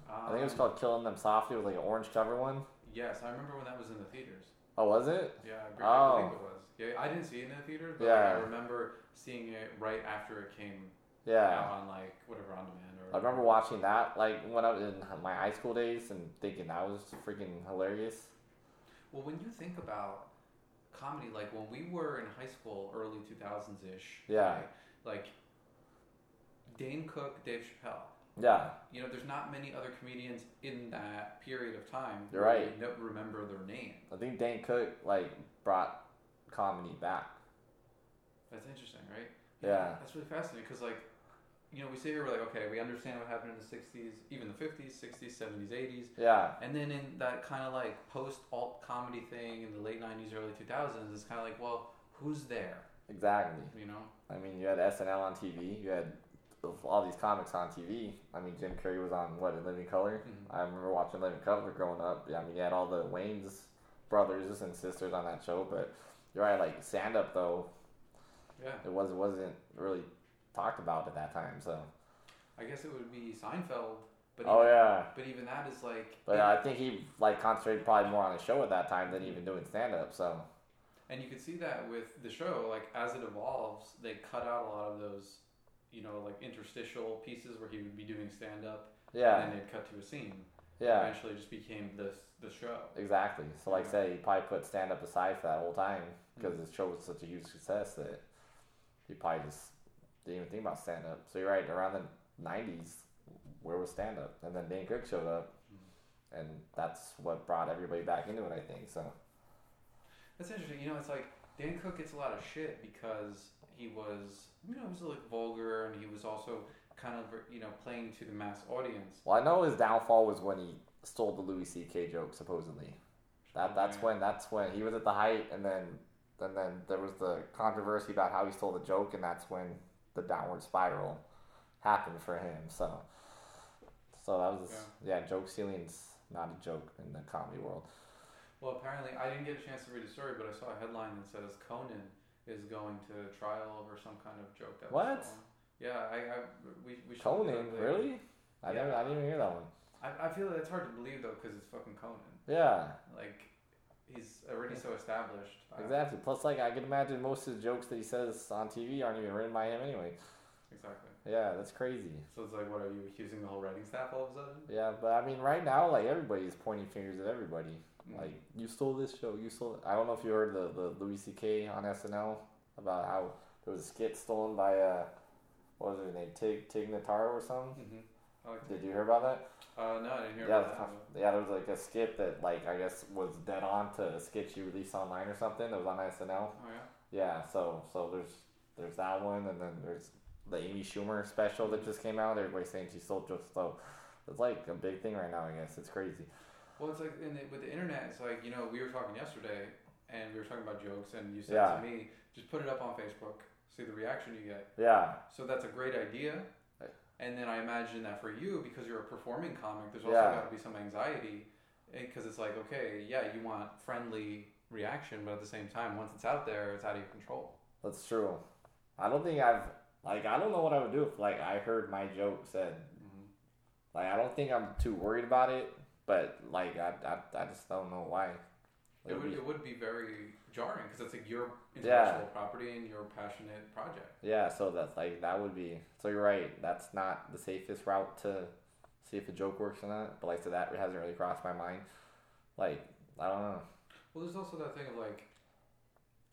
S3: I think it was
S1: Um,
S3: called "Killing Them Softly" with like an orange cover one.
S1: Yes, I remember when that was in the theaters.
S3: Oh, was it?
S1: Yeah, I.
S3: Oh.
S1: I believe it was. Yeah, I didn't see it in the theaters, but like, I remember seeing it right after it came out on like whatever on demand.
S3: I remember watching that like when I was in my high school days and thinking that was freaking hilarious.
S1: Well, when you think about comedy, like when we were in high school, early two thousands ish.
S3: Yeah.
S1: Like Dane Cook, Dave Chappelle.
S3: Yeah,
S1: You know, there's not many other comedians in that period of time.
S3: You're right.
S1: You don't remember their name.
S3: I think Dane Cook like brought comedy back.
S1: That's interesting, right?
S3: Yeah.
S1: That's really fascinating because, like, you know, we sit here, we're like, okay, we understand what happened in the 60s, even the 50s, 60s, 70s, 80s.
S3: Yeah,
S1: And then in that kind of like post alt comedy thing in the late 90s, early 2000s, it's kind of like, well, who's there?
S3: exactly.
S1: You know?
S3: I mean, you had SNL on TV. You had all these comics on TV. I mean, Jim Carrey was on what in Living Color.
S1: Mhm.
S3: I remember watching Living Color growing up. Yeah, I mean, you had all the Wayans brothers and sisters on that show. But you're right, like stand up though,
S1: Yeah.
S3: it was wasn't really talked about at that time. So.
S1: I guess it would be Seinfeld. But
S3: Oh
S1: even,
S3: yeah.
S1: But even that is like.
S3: But I think he like concentrated probably more on the show at that time than even doing stand up. So
S1: And you could see that with the show, like as it evolves, they cut out a lot of those, you know, like interstitial pieces where he would be doing stand up,
S3: yeah,
S1: and then they'd cut to a scene.
S3: yeah,
S1: Eventually, just became this the show.
S3: exactly. So like
S1: Yeah.
S3: say he probably put stand up aside for that whole time because his mm-hmm. show was such a huge success that he probably just didn't even think about stand up. So you're right. Around the '90s, where was stand up? And then Dane Cook showed up, and that's what brought everybody back into it. I think so.
S1: That's interesting. You know, it's like Dane Cook gets a lot of shit because he was, you know, he was like vulgar, and he was also kind of, you know, playing to the mass audience.
S3: Well, I know his downfall was when he stole the Louis C.K. joke, supposedly. That that's when that's when he was at the height, and then and then there was the controversy about how he stole the joke, and that's when the downward spiral happened for him. So, so that was yeah, joke stealing's not a joke in the comedy world.
S1: Well, apparently, I didn't get a chance to read the story, but I saw a headline that says Conan is going to trial over some kind of joke that was
S3: What?
S1: Yeah, I, I we we
S3: Conan, really? I
S1: Yeah.
S3: never, I didn't even hear that one.
S1: I, I feel that's hard to believe though because it's fucking Conan.
S3: Yeah,
S1: Like he's already so established.
S3: Exactly. Plus, like I can imagine most of the jokes that he says on TV aren't even written by him anyway.
S1: exactly.
S3: Yeah, that's crazy.
S1: So it's like, what are you accusing the whole writing staff all of a sudden?
S3: Yeah, but I mean, right now, like everybody's pointing fingers at everybody.
S1: Mm.
S3: Like you stole this show, you stole. I don't know if you heard the the Louis C.K. on SNL about how there was a skit stolen by uh, what was her name, Tig Tig Notaro or something.
S1: Mm-hmm. Like
S3: Did you hear about that?
S1: Uh, no, I didn't hear
S3: Yeah,
S1: about that.
S3: yeah. There was like a skit that like I guess was dead on to a skit she released online or something. That was on SNL.
S1: Oh yeah.
S3: Yeah, so so there's there's that one, and then there's the Amy Schumer special that just came out. Everybody's saying she stole jokes. So it's like a big thing right now. I guess it's crazy.
S1: Well, it's like in the, with the internet, it's like you know we were talking yesterday, and we were talking about jokes, and you said
S3: Yeah.
S1: to me, just put it up on Facebook, see the reaction you get.
S3: Yeah,
S1: So that's a great idea, And then I imagine that for you, because you're a performing comic, there's also
S3: Yeah.
S1: got to be some anxiety, eh, because it's like, okay, yeah, you want friendly reaction, but at the same time, once it's out there, it's out of your control.
S3: That's true. I don't think I've like I don't know what I would do if like I heard my joke said. Mm-hmm. Like I don't think I'm too worried about it, but like I I, I just don't know why.
S1: It
S3: It'd be-
S1: it would be very jarring because it's like your
S3: Yeah.
S1: intellectual property and your passionate project.
S3: yeah, so that's like that would be. So you're right. That's not the safest route to see if a joke works or not. But like so that hasn't really crossed my mind. Like I don't know.
S1: Well, there's also that thing of like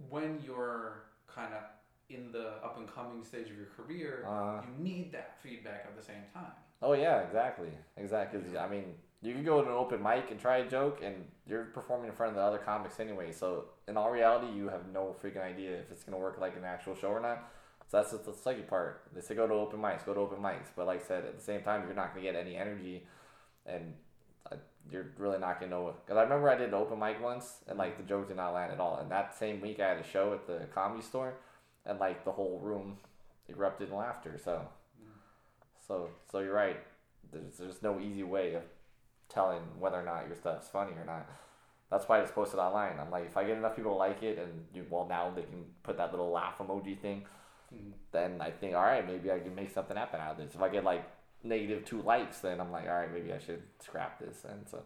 S1: when you're kind of in the up and coming stage of your career,
S3: Uh,
S1: you need that feedback at the same time.
S3: Oh yeah, exactly, exactly. I mean, you can go to an open mic and try a joke, and you're performing in front of the other comics anyway. So in all reality, you have no freaking idea if it's gonna work like an actual show or not. So that's the sucky part. They say go to open mics, go to open mics, but like I said, at the same time, you're not gonna get any energy, and uh, you're really not gonna know. Because I remember I did an open mic once, and like the joke did not land at all. And that same week, I had a show at the comedy store, and like the whole room erupted in laughter. So. So, so you're right. There's, there's no easy way of telling whether or not your stuff's funny or not. That's why i it's posted online. I'm like, if I get enough people to like it, and you, well, now they can put that little laugh emoji thing,
S1: Mhm.
S3: then I think, all right, maybe I can make something happen out of this. If I get like negative two likes, then I'm like, all right, maybe I should scrap this. And so,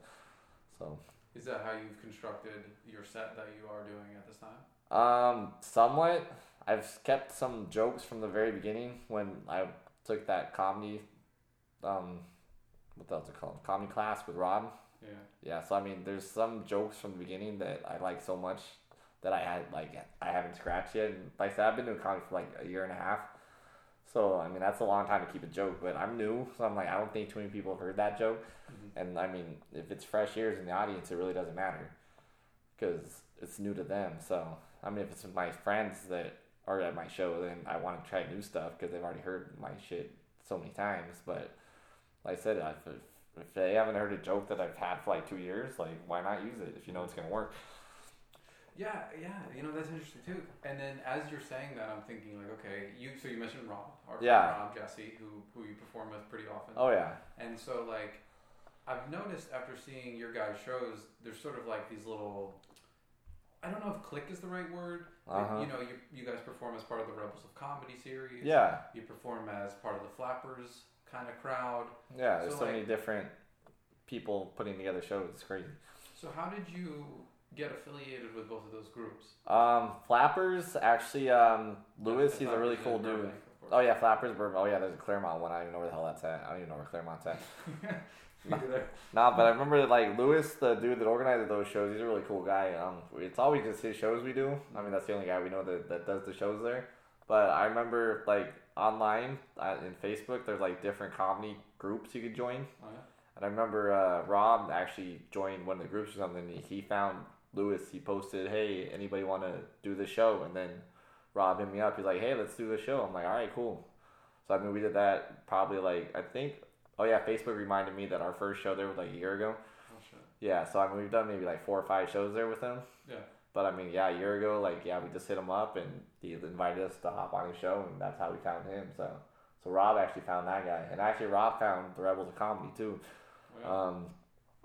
S3: so
S1: Is that how you've constructed your set that you are doing at this time?
S3: Um, somewhat. I've kept some jokes from the very beginning when I took that comedy, um, what else it called? Comedy class with Rob.
S1: Yeah.
S3: Yeah, so I mean, there's some jokes from the beginning that I like so much that I had like I haven't scratched yet. And like I said, I've been doing comedy for like a year and a half. So I mean, that's a long time to keep a joke. But I'm new, so I'm like, I don't think too many people have heard that joke.
S1: Mhm.
S3: And I mean, if it's fresh ears in the audience, it really doesn't matter because it's new to them. So I mean, if it's my friends that are at my show, then I want to try new stuff because they've already heard my shit so many times. But like I said, if, if, if they haven't heard a joke that I've had for like two years, like why not use it if you know it's gonna work?
S1: Yeah, yeah, you know that's interesting too. And then as you're saying that, I'm thinking like, okay, you so you mentioned Rob, our
S3: Yeah.
S1: Rob Jesse, who who you perform with pretty often.
S3: Oh yeah,
S1: And so like, I've noticed after seeing your guys' shows, there's sort of like these little. I don't know if "click" is the right word. but,
S3: Uh-huh.
S1: You know, you, you guys perform as part of the Rebels of Comedy series.
S3: yeah,
S1: You perform as part of the Flappers kind of crowd.
S3: yeah. There's
S1: So,
S3: so,
S1: like-
S3: many different people putting together shows. It's crazy.
S1: So how did you get affiliated with both of those groups?
S3: Um, Flappers actually. Um, Lewis, he's a really cool dude.
S1: Burbank.
S3: Oh yeah, Flappers Burbank. Oh yeah, there's a Claremont one. I don't even know where the hell that's at. I don't even know where Claremont's at.
S1: Either.
S3: Nah, but I remember like Lewis, the dude that organized those shows. He's a really cool guy. Um, it's always just his shows we do. I mean, that's the only guy we know that, that does the shows there. But I remember like online uh, in Facebook, there's like different comedy groups you could join.
S1: Oh, yeah.
S3: And I remember uh, Rob actually joined one of the groups or something. He found Lewis. He posted, "Hey, anybody want to do the show?" And then Rob hit me up. He's like, "Hey, let's do the show." I'm like, "All right, cool." So I mean, we did that probably like I think. Oh yeah, Facebook reminded me that our first show there was like a year ago.
S1: Oh.
S3: Yeah, so I mean, we've done maybe like four or five shows there with him.
S1: Yeah.
S3: But I mean, yeah, a year ago, like yeah, we just hit him up and he invited us to hop on his show, and that's how we found him. So, so Rob actually found that guy, and actually Rob found the Rebels of Comedy too. Um,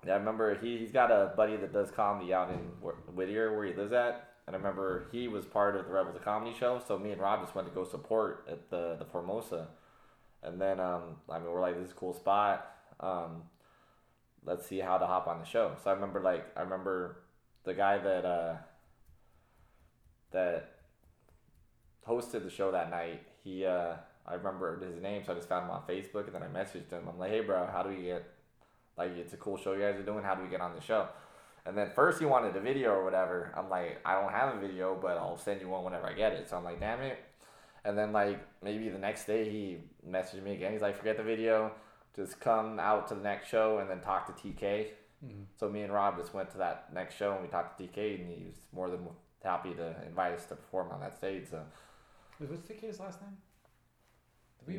S3: yeah, I remember he he's got a buddy that does comedy out in Whittier where he lives at, and I remember he was part of the Rebels of Comedy show. So me and Rob just went to go support at the the Formosa, and then um, I mean we're like this is a cool spot. Um, let's see how to hop on the show. So I remember like I remember the guy that uh, that hosted the show that night. He uh, I remember his name, so I just found him on Facebook, and then I messaged him. I'm like, hey bro, how do we get like it's a cool show you guys are doing. How do we get on the show? And then first he wanted a video or whatever. I'm like, I don't have a video, but I'll send you one whenever I get it. So I'm like, damn it. And then like maybe the next day he messaged me again. He's like, forget the video, just come out to the next show and then talk to TK.
S1: Mhm.
S3: So me and Rob just went to that next show and we talked to TK and he was more than happy to invite us to perform on that stage. So
S1: What's TK's last name?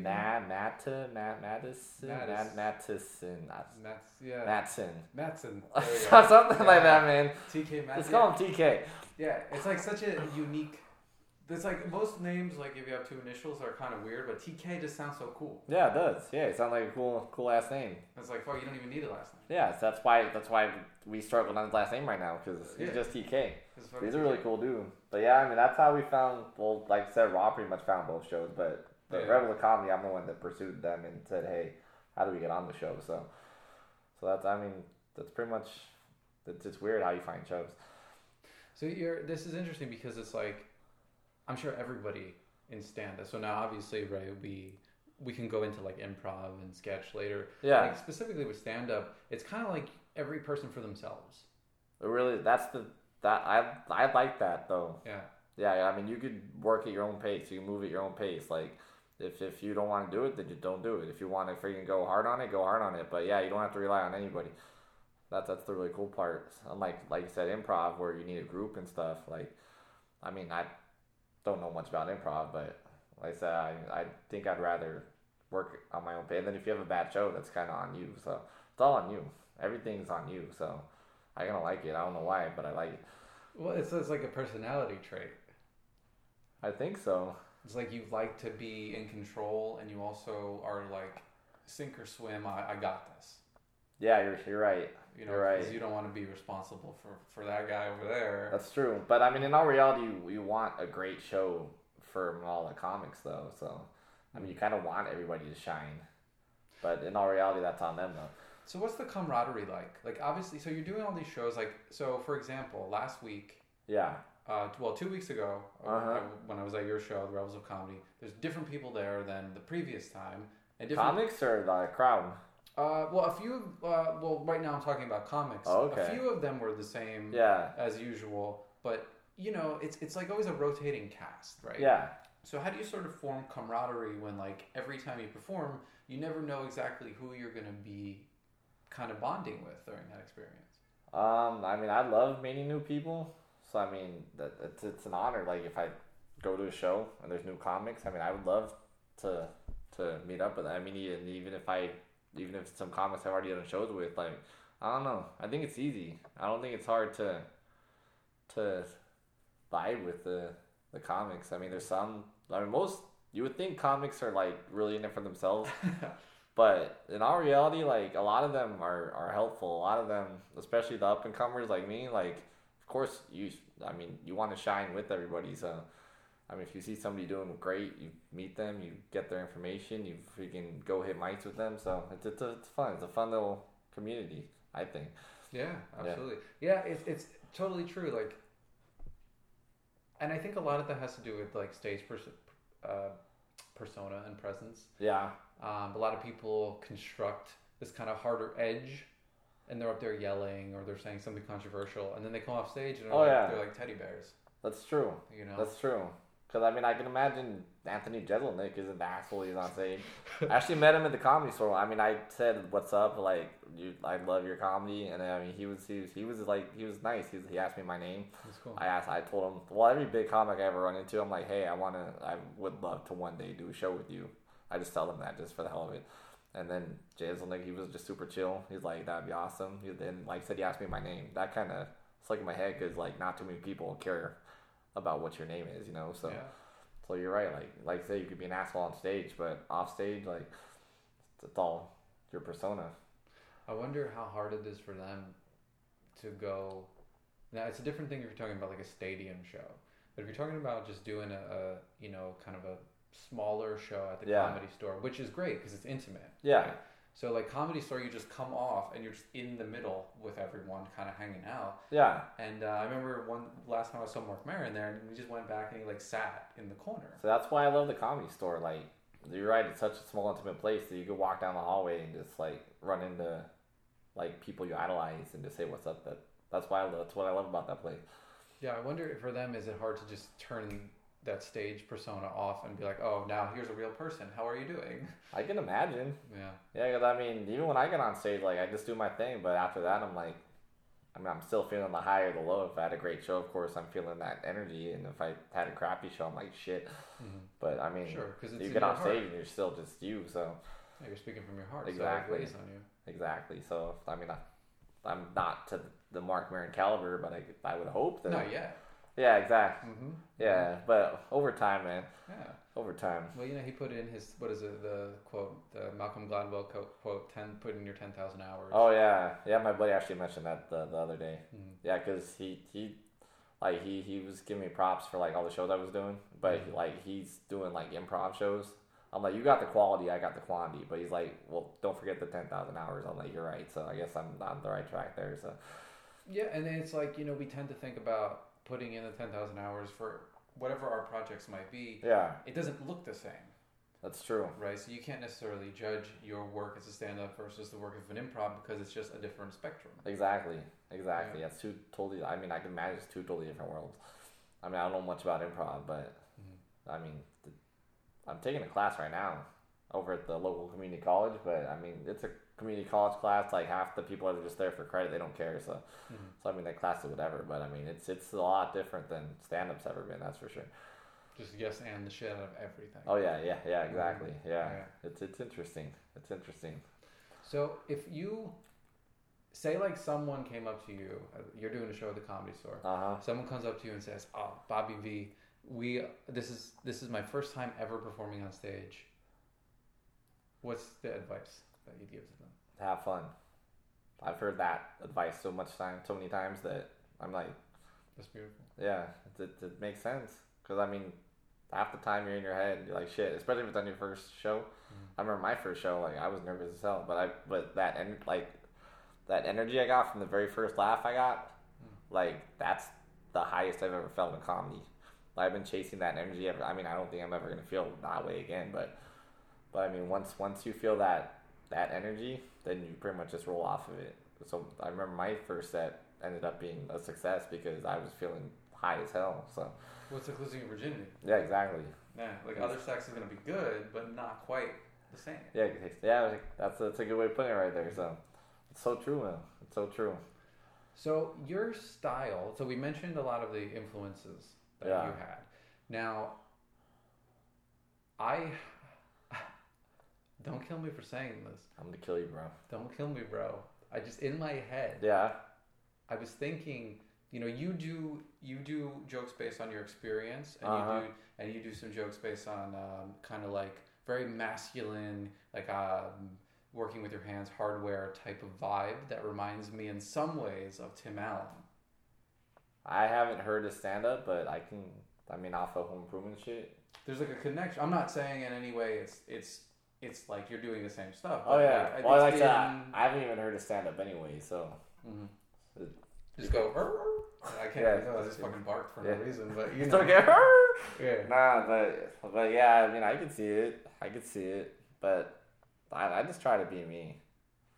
S3: Matt, Matta, Matt, Mattis, Matt,
S1: Mattis.
S3: Mattisson,
S1: Mats, yeah.
S3: Matson.
S1: Matson.
S3: Something like that, man.
S1: TK Matson.
S3: Let's call him TK.
S1: Yeah, it's like such a unique It's like most names, like if you have two initials, are kind of weird, but TK just sounds so cool.
S3: Yeah, it does. Yeah, it sounds like a cool, cool ass name.
S1: It's like, fuck, you don't even need a last name.
S3: Yeah, so that's why that's why we struggled on his last name right now because he's
S1: Yeah.
S3: just TK.
S1: It's fucking
S3: He's a really cool dude. But yeah, I mean that's how we found. Well, like I said, Rob pretty much found both shows. But the
S1: Yeah.
S3: Rebel of Comedy, I'm the one that pursued them and said, "Hey, how do we get on the show?" So, so that's I mean that's pretty much. It's, it's weird how you find shows.
S1: So you're this is interesting because it's like I'm sure everybody in stand up. So now obviously right, we we can go into like improv and sketch later.
S3: Yeah.
S1: Like specifically with stand up, it's kind of like every person for themselves.
S3: But really, that's the that I I like that though.
S1: Yeah.
S3: Yeah, I mean, you could work at your own pace. You can move at your own pace. Like, if if you don't want to do it, then just don't do it. If you want to freaking go hard on it, go hard on it. But yeah, you don't have to rely on anybody. That's that's the really cool part. Unlike like you said, improv where you need a group and stuff. Like, I mean, I don't know much about improv, but like I said, I I think I'd rather work on my own pace. And then if you have a bad show, that's kind of on you. So it's all on you. Everything's on you. So I kind of like it. I don't know why, but I like it.
S1: Well, it's, it's like a personality trait.
S3: I think so.
S1: It's like you like to be in control, and you also are like sink or swim. I, I got this.
S3: Yeah, you're you're right.
S1: You know,
S3: You're right.
S1: 'cause you don't want to be responsible for for that guy over there.
S3: That's true. But I mean, in all reality, you, you want a great show from all the comics, though. So, I mean, you kind of want everybody to shine. But in all reality, that's on them, though.
S1: So what's the camaraderie like? Like obviously, so you're doing all these shows. Like so, for example, last week,
S3: Yeah.
S1: uh, well, two weeks ago, uh,
S3: Uh-huh.
S1: When I was at your show, The Rebels of Comedy, there's different people there than the previous time, and different.
S3: Comics or the crowd?
S1: Uh, well, a few. Uh, well, right now I'm talking about comics.
S3: Oh, okay.
S1: A few of them were the same
S3: Yeah.
S1: as usual, but you know, it's it's like always a rotating cast, right?
S3: Yeah.
S1: So how do you sort of form camaraderie when like every time you perform, you never know exactly who you're going to be kind of bonding with during that experience?
S3: Um, I mean, I love meeting new people. So I mean, that it's it's an honor. Like if I go to a show and there's new comics, I mean, I would love to to meet up with. Them. I mean, even even if I even if some comics I've already done shows with, like I don't know. I think it's easy. I don't think it's hard to to vibe with the the comics. I mean, there's some. I mean, most you would think comics are like really in it for themselves. But in all reality, like a lot of them are, are helpful. A lot of them, especially the up and comers like me, like of course you. I mean, you want to shine with everybody. So, I mean, if you see somebody doing great, you meet them, you get their information, you freaking go hit mics with them. So it's it's, it's fun. It's a fun little community. I think.
S1: Yeah, absolutely. Yeah, it's it's totally true. Like, and I think a lot of that has to do with like stage pers- uh, persona and presence.
S3: Yeah.
S1: Um, a lot of people construct this kind of harder edge, and they're up there yelling or they're saying something controversial, and then they come off stage and they're,
S3: Oh,
S1: like,
S3: yeah.
S1: they're like teddy bears.
S3: That's true.
S1: You know.
S3: That's true. Because I mean, I can imagine Anthony Jeselnik is an asshole. He's on stage. I actually met him at the comedy store. I mean, I said, "What's up?" Like, you, I love your comedy, and I mean, he was he was, he was like he was nice. He, was, he asked me my name.
S1: That's cool.
S3: I asked. I told him. Well, every big comic I ever run into, I'm like, "Hey, I wanna. I would love to one day do a show with you." I just tell them that just for the hell of it. And then Jeselnik, he was just super chill. He's like, "That'd be awesome." He then, like I said, he asked me my name. That kind of stuck in my head because like not too many people care about what your name is, you know. So.
S1: yeah.
S3: So you're right. Like like I say, you could be an asshole on stage, but off stage, like it's all your persona.
S1: I wonder how hard it is for them to go. Now it's a different thing if you're talking about like a stadium show, but if you're talking about just doing a, a you know kind of a smaller show at the
S3: Yeah.
S1: comedy store, which is great because it's intimate.
S3: Yeah.
S1: right? So like comedy store, you just come off and you're just in the middle with everyone, kind of hanging out.
S3: Yeah.
S1: And uh, I remember one last time I saw Marc Maron there, and we just went back and he like sat in the corner.
S3: So that's why I love the comedy store. Like you're right. It's such a small, intimate place that you could walk down the hallway and just like run into like people you idolize and just say what's up. That that's why I love, that's what I love about that place.
S1: Yeah, I wonder if for them is it hard to just turn that stage persona off and be like, oh, now here's a real person. How are you doing?
S3: I can imagine.
S1: Yeah.
S3: Yeah, because I mean, even when I get on stage, like I just do my thing, but after that, I'm like, I mean, I'm still feeling the high or the low. If I had a great show, of course, I'm feeling that energy, and if I had a crappy show, I'm like shit. But I mean,
S1: Mm-hmm. Sure, 'cause it's
S3: you get
S1: heart.
S3: stage and you're still just you. So
S1: Yeah, you're speaking from your heart.
S3: Exactly.
S1: So on you.
S3: exactly. So I mean, I, I'm not to the Marc Maron caliber, but I, I would hope that
S1: Not yet.
S3: Yeah, exactly.
S1: Mm-hmm.
S3: Yeah, but over time, man.
S1: Yeah.
S3: Over time.
S1: Well, you know, he put in his what is it? The quote, the Malcolm Gladwell quote, quote ten, put in your ten thousand hours.
S3: Oh yeah, yeah. My buddy actually mentioned that the, the other day.
S1: Mhm.
S3: Yeah, because he he like he he was giving me props for like all the shows I was doing, but
S1: Mhm.
S3: like he's doing like improv shows. I'm like, you got the quality, I got the quantity. But he's like, well, don't forget the ten thousand hours. I'm like, you're right. So I guess I'm on the right track there. So
S1: Yeah, and then it's like you know we tend to think about putting in the ten thousand hours for whatever our projects might be.
S3: yeah,
S1: It doesn't look the same,
S3: that's true.
S1: right? So you can't necessarily judge your work as a stand-up versus the work of an improv because it's just a different spectrum.
S3: Exactly, exactly. That's two totally. I mean, I can imagine it's two totally different worlds. I mean, I don't know much about improv, but
S1: Mhm.
S3: I mean, the, I'm taking a class right now over at the local community college. But I mean, it's a community college class. Like half the people are just there for credit; they don't care. So,
S1: Mhm.
S3: so I mean, that class is whatever. But I mean, it's it's a lot different than stand up's ever been. That's for sure.
S1: Just yes and the shit out of everything.
S3: Oh yeah, yeah, yeah, exactly. Yeah,
S1: Yeah.
S3: it's it's interesting. It's interesting.
S1: So if you say like someone came up to you, uh, you're doing a show at the comedy store.
S3: Uh huh.
S1: Someone comes up to you and says, "Oh, Bobby V, we this is this is my first time ever performing on stage." What's the advice that you'd give to them?
S3: Have fun. I've heard that advice so much time, so many times that I'm like.
S1: That's beautiful.
S3: Yeah, it, it, it makes sense. Because, I mean, half the time you're in your head, you're like, shit, especially if it's on your first show. Mm-hmm. I remember my first show, like, I was nervous as hell. But, I, but that, en- like, that energy I got from the very first laugh I got, mm. like, that's the highest I've ever felt in comedy. I've been chasing that energy ever. I mean, I don't think I'm ever going to feel that way again. But, but I mean, once once you feel that that energy, then you pretty much just roll off of it. So I remember my first set ended up being a success because I was feeling high as hell. So
S1: What's like losing your virginity?
S3: yeah, exactly.
S1: Yeah, like other sex is gonna be good, but not quite the same.
S3: Yeah, yeah, that's that's a good way of putting it right there. So it's so true, man. It's so true.
S1: So your style. So we mentioned a lot of the influences that
S3: Yeah.
S1: you had. Now, I don't kill me for saying this.
S3: I'm gonna kill you, bro.
S1: Don't kill me, bro. I just in my head,
S3: Yeah,
S1: I was thinking. You know, you do you do jokes based on your experience, and
S3: Uh-huh.
S1: you do and you do some jokes based on um, kind of like very masculine, like um, working with your hands, hardware type of vibe that reminds me in some ways of Tim Allen.
S3: I haven't heard his stand up, but I can. I mean, off of home improvement shit.
S1: there's like a connection. I'm not saying in any way it's it's it's like you're doing the same stuff.
S3: Oh yeah.
S1: like,
S3: well,
S1: it's
S3: like that. I haven't even heard his stand up anyway. So
S1: Mhm. Just go. "Rrr, rrr." I can't.
S3: Yeah,
S1: I know I just fucking barked for
S3: Yeah.
S1: no reason, but you
S3: it's
S1: know.
S3: okay.
S1: Yeah.
S3: Nah, but but yeah, I mean, I could see it. I could see it, but I, I just try to be me.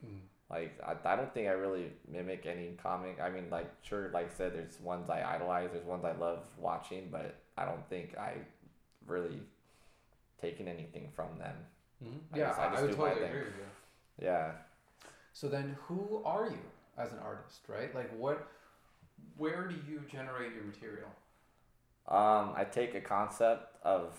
S1: Mm.
S3: Like I, I don't think I really mimic any comic. I mean, like sure, like I said, there's ones I idolize, there's ones I love watching, but I don't think I really taken anything from them.
S1: Mhm.
S3: I
S1: Yeah,
S3: just- I
S1: I,
S3: just
S1: I would
S3: do my
S1: totally
S3: thing.
S1: agree with you.
S3: Yeah.
S1: So then, who are you as an artist, right? Like, what? Where do you generate your material?
S3: Um, I take a concept of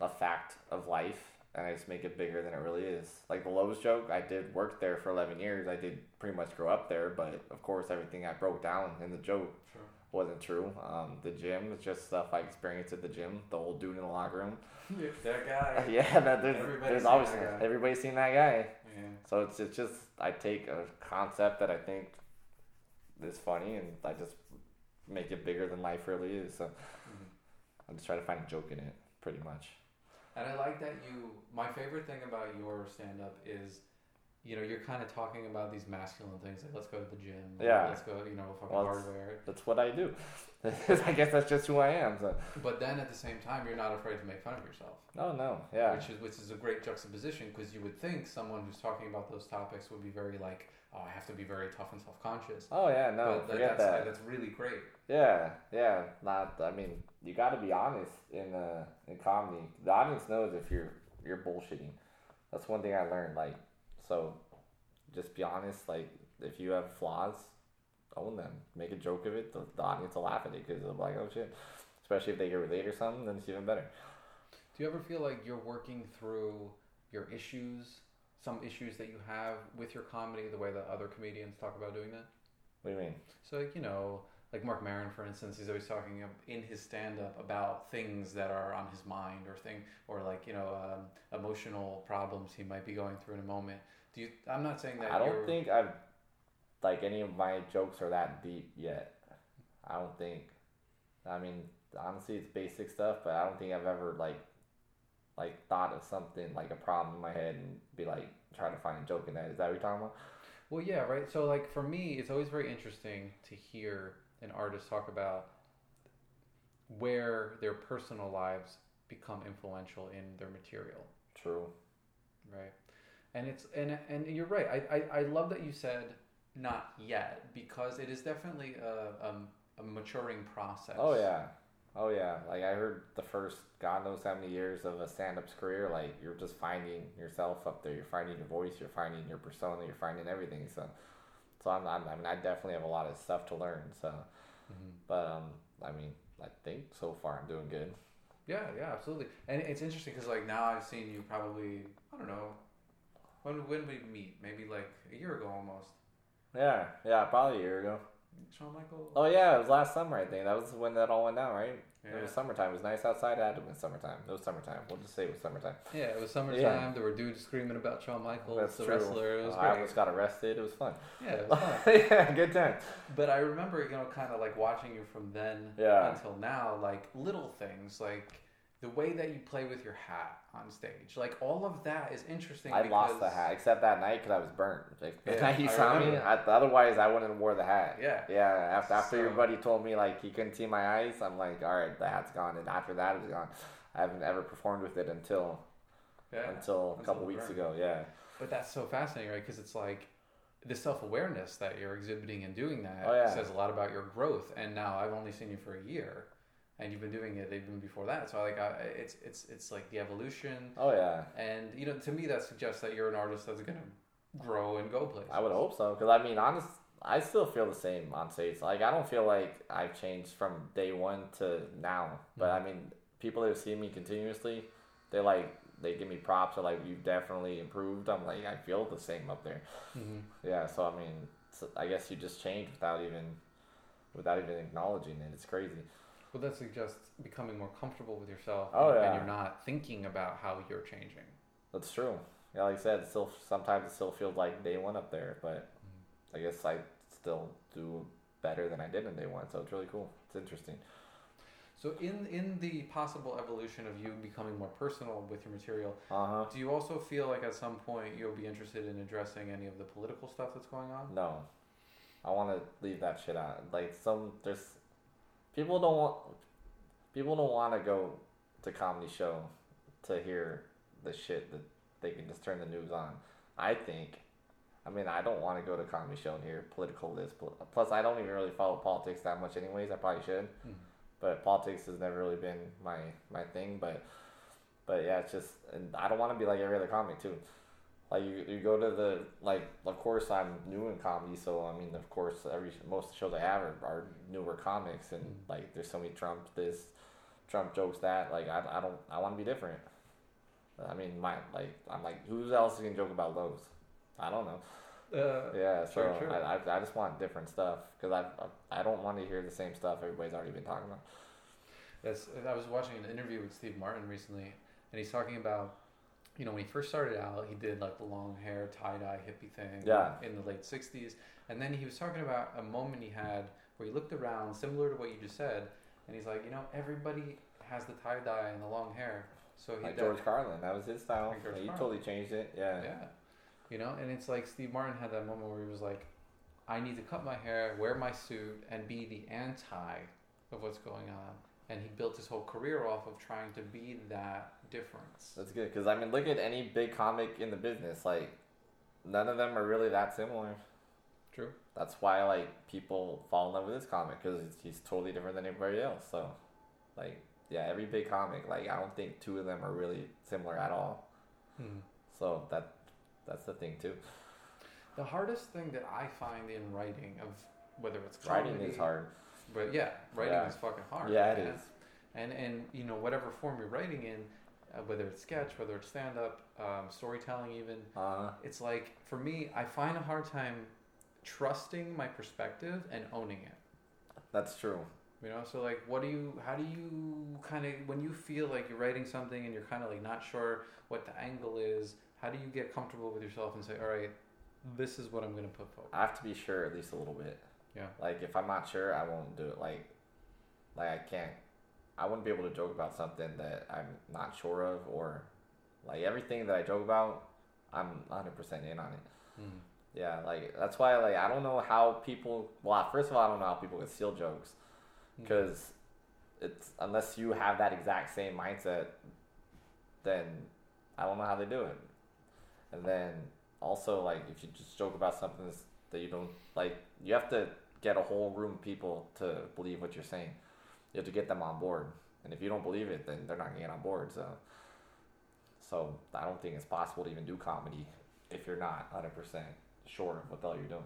S3: a fact of life and I just make it bigger than it really is. Like the Lowe's joke, I did work there for 11 years. I did pretty much grow up there, but of course, everything I broke down in the joke
S1: Sure.
S3: Wasn't true. Um, the gym is just stuff I experienced at the gym. The old dude in the locker room.
S1: that guy.
S3: yeah, that, there's,
S1: Everybody's
S3: there's
S1: seen
S3: always
S1: that guy.
S3: everybody's seen that guy.
S1: Yeah.
S3: So it's it's just I take a concept that I think is funny and I just make it bigger than life really is. So I just try to find a joke in it, pretty much.
S1: And I like that you. My favorite thing about your stand up is, you know, you're kind of talking about these masculine things like let's go to the gym.
S3: Yeah.
S1: Let's go, you know, fucking
S3: Well,
S1: hardware.
S3: That's what I do. I guess that's just who I am. So
S1: But then at the same time, you're not afraid to make fun of yourself.
S3: no, no, yeah,
S1: Which is which is a great juxtaposition because you would think someone who's talking about those topics would be very like, oh, I have to be very tough and self conscious.
S3: oh yeah, no,
S1: but
S3: forget
S1: that's
S3: that.
S1: that's really great.
S3: Yeah, yeah. Not. I mean, you got to be honest in uh, in comedy. The audience knows if you're you're bullshitting. That's one thing I learned. Like, so, just be honest. Like, if you have flaws, own them. Make a joke of it. The, the audience will laugh at it because they'll be like, oh shit. Especially if they can relate or something, then it's even better.
S1: Do you ever feel like you're working through your issues, some issues that you have with your comedy, the way that other comedians talk about doing that?
S3: What do you mean?
S1: So, like, you know, like Marc Maron, for instance, he's always talking in his stand up about things that are on his mind or thing or like you know um, emotional problems he might be going through in a moment. Do you? I'm not saying that.
S3: I don't think I've like any of my jokes are that deep yet. I don't think. I mean, honestly, it's basic stuff, but I don't think I've ever like like thought of something like a problem in my head and be like trying to find a joke in that. Is that what you're talking about?
S1: Well, yeah, right. So, like for me, it's always very interesting to hear an artist talk about where their personal lives become influential in their material,
S3: True.
S1: right? And it's and and you're right. I I, I love that you said not yet because it is definitely a um, a maturing process.
S3: Oh yeah. Oh yeah. Like I heard the first God knows how many years of a stand up's career, like you're just finding yourself up there. You're finding your voice, you're finding your persona, you're finding everything. So so I'm, I'm I mean I definitely have a lot of stuff to learn. So
S1: Mhm.
S3: but um I mean I think so far I'm doing good.
S1: Yeah, yeah, absolutely. And it's interesting because like now I've seen you probably I don't know when when we meet maybe like a year ago almost.
S3: Yeah, yeah, probably a year ago.
S1: Shawn Michael.
S3: Oh yeah, it was last summer I think. That was when that all went down, right?
S1: Yeah.
S3: It was summertime. It was nice outside. It had to be summertime. It was summertime. We'll just say it was summertime.
S1: Yeah, it was summertime.
S3: Yeah.
S1: There were dudes screaming about Shawn Michaels,
S3: That's
S1: the
S3: true.
S1: wrestler. It was
S3: I
S1: great.
S3: almost got arrested. It was fun.
S1: Yeah, it was fun.
S3: yeah, good time.
S1: but I remember, you know, kind of like watching you from then
S3: Yeah.
S1: until now, like little things, like the way that you play with your hat on stage, like all of that is interesting.
S3: I lost the hat except that night because I was burnt. Like, the
S1: Yeah,
S3: night you
S1: I
S3: saw me. I, otherwise I wouldn't have wore the hat.
S1: Yeah.
S3: Yeah. After after your buddy told me like he couldn't see my eyes, I'm like, all right, the hat's gone. And after that, it was gone. I haven't ever performed with it until
S1: Yeah.
S3: until a couple weeks
S1: burn.
S3: ago. Yeah.
S1: But that's so fascinating, right? Because it's like the self awareness that you're exhibiting and doing that
S3: Oh, yeah.
S1: says a lot about your growth. And now I've only seen you for a year, and you've been doing it even before that. So like, I, it's it's it's like the evolution,
S3: Oh yeah.
S1: and you know, to me that suggests that you're an artist that's gonna grow and go places.
S3: I would hope so because I mean, honest, I still feel the same on stage. Like I don't feel like I've changed from day one to now. But I mean, people that seen me continuously, they like they give me props. They're like, "You've definitely improved." I'm like, I feel the same up there.
S1: Mhm.
S3: Yeah. So I mean, I guess you just change without even without even acknowledging it. It's crazy.
S1: Well, that suggests becoming more comfortable with yourself.
S3: Oh,
S1: and,
S3: yeah.
S1: and you're not thinking about how you're changing.
S3: That's true. Yeah, like I said, it still sometimes it still feels like day one up there, but I guess I still do better than I did in day one. So it's really cool. It's interesting.
S1: So in in the possible evolution of you becoming more personal with your material,
S3: Uh huh.
S1: do you also feel like at some point you'll be interested in addressing any of the political stuff that's going on?
S3: No, I want to leave that shit out. Like some there's people don't want people don't want to go to comedy show to hear the shit that they can just turn the news on. I think. I mean, I don't want to go to comedy show and hear political this. Plus, I don't even really follow politics that much, anyways. I probably should,
S1: Mhm.
S3: but politics has never really been my my thing. But but yeah, it's just, and I don't want to be like every other comic too. Like you, you go to the like. Of course, I'm new in comedy, so I mean, of course, every most shows I have are, are newer comics, and
S1: Mm.
S3: like there's so many Trump this, Trump jokes that. Like I, I don't, I want to be different. I mean, my like, I'm like, who else can joke about those? I don't know.
S1: Uh,
S3: Yeah, so
S1: Sure, sure.
S3: I, I, I just want different stuff because I, I, I don't want to hear the same stuff everybody's already been talking about.
S1: That's, I was watching an interview with Steve Martin recently, and he's talking about, you know, when he first started out, he did like the long hair, tie dye hippie thing
S3: Yeah.
S1: in the late 60s. And then he was talking about a moment he had where he looked around, similar to what you just said, and he's like, you know, everybody has the tie dye and the long hair. So he
S3: Like
S1: that-
S3: George Carlin, that was his style.
S1: Like George
S3: he totally changed it. Yeah.
S1: Yeah. You know, and it's like Steve Martin had that moment where he was like, I need to cut my hair, wear my suit, and be the anti of what's going on. And he built his whole career off of trying to be that difference.
S3: That's good because I mean, look at any big comic in the business. Like, none of them are really that similar.
S1: True.
S3: That's why like people fall in love with this comic because he's totally different than everybody else. So, like, yeah, every big comic, like I don't think two of them are really similar at all.
S1: Hmm.
S3: So that that's the thing too.
S1: The hardest thing that I find in writing, of whether it's
S3: Writing is hard.
S1: But yeah, writing
S3: Yeah.
S1: is fucking hard.
S3: Yeah, it
S1: man.
S3: is.
S1: And and you know whatever form you're writing in, uh, whether it's sketch, whether it's stand up, um, storytelling, even
S3: Uh,
S1: it's like for me, I find a hard time trusting my perspective and owning it.
S3: That's true.
S1: You know, so like, what do you, how do you kind of, when you feel like you're writing something and you're kind of like not sure what the angle is, how do you get comfortable with yourself and say, all right, this is what I'm going to put forward?
S3: I have to be sure at least a little bit.
S1: Yeah.
S3: Like if I'm not sure, I won't do it. Like, like I can't. I wouldn't be able to joke about something that I'm not sure of, or like everything that I joke about, I'm 100 percent in on it.
S1: Mm.
S3: Yeah, like that's why like I don't know how people. Well, first of all, I don't know how people can steal jokes
S1: Mm.
S3: because it's unless you have that exact same mindset, then I don't know how they do it. And then also like if you just joke about something that's, that you don't like, you have to get a whole room of people to believe what you're saying. You have to get them on board, and if you don't believe it, then they're not gonna get on board. So, so I don't think it's possible to even do comedy if you're not hundred percent sure of what the hell you're doing.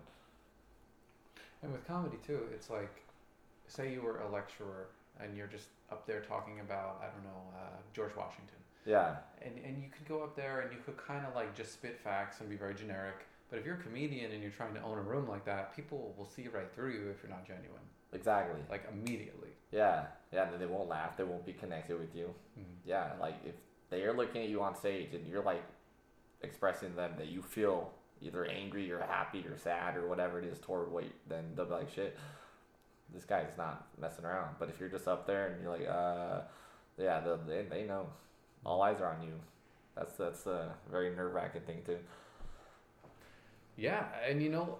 S1: And with comedy too, it's like, say you were a lecturer and you're just up there talking about, I don't know, uh, George Washington.
S3: Yeah,
S1: And, and you could go up there and you could kind of like just spit facts and be very generic. But if you're a comedian and you're trying to own a room like that, people will see right through you if you're not genuine,
S3: exactly.
S1: like immediately.
S3: Yeah, yeah. They won't laugh. They won't be connected with you.
S1: Mhm.
S3: Yeah, like if they are looking at you on stage and you're like expressing them that you feel either angry or happy or sad or whatever it is toward what, you, then they'll be like, shit, this guy's not messing around. But if you're just up there and you're like, uh, yeah, they they know, all eyes are on you. That's that's a very nerve wracking thing too.
S1: Yeah, and you know,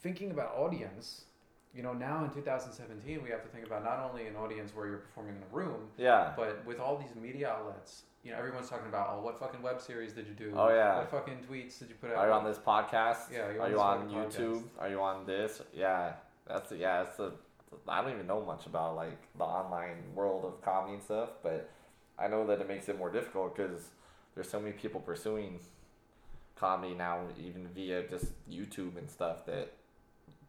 S1: thinking about audience, you know, now in 2017, we have to think about not only an audience where you're performing in a room,
S3: Yeah,
S1: but with all these media outlets, you know, everyone's talking about, oh, what fucking web series did you do?
S3: Oh, yeah.
S1: What fucking tweets did you put out?
S3: Are you on this podcast?
S1: Yeah,
S3: Are
S1: on
S3: you on YouTube?
S1: podcast.
S3: Are you on this? Yeah, that's yeah. That's the. I don't even know much about like the online world of comedy and stuff, but I know that it makes it more difficult because there's so many people pursuing comedy now, even via just YouTube and stuff that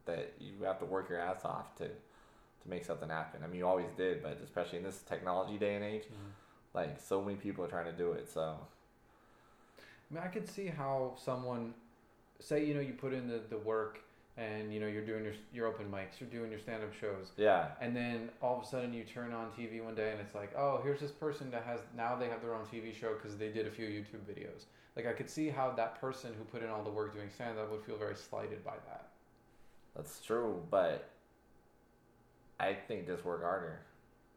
S3: that you have to work your ass off to to make something happen. I mean, you always did, but especially in this technology day and age,
S1: Mhm.
S3: like so many people are trying to do it. So
S1: I mean, I could see how someone, say, you know, you put in the, the work and, you know, you're doing your, your open mics, you're doing your stand up shows,
S3: yeah,
S1: and then all of a sudden you turn on TV one day and it's like, oh, here's this person that has, now they have their own TV show because they did a few YouTube videos. Like, I could see how that person who put in all the work doing stand up would feel very slighted by that.
S3: That's true, but I think just work harder.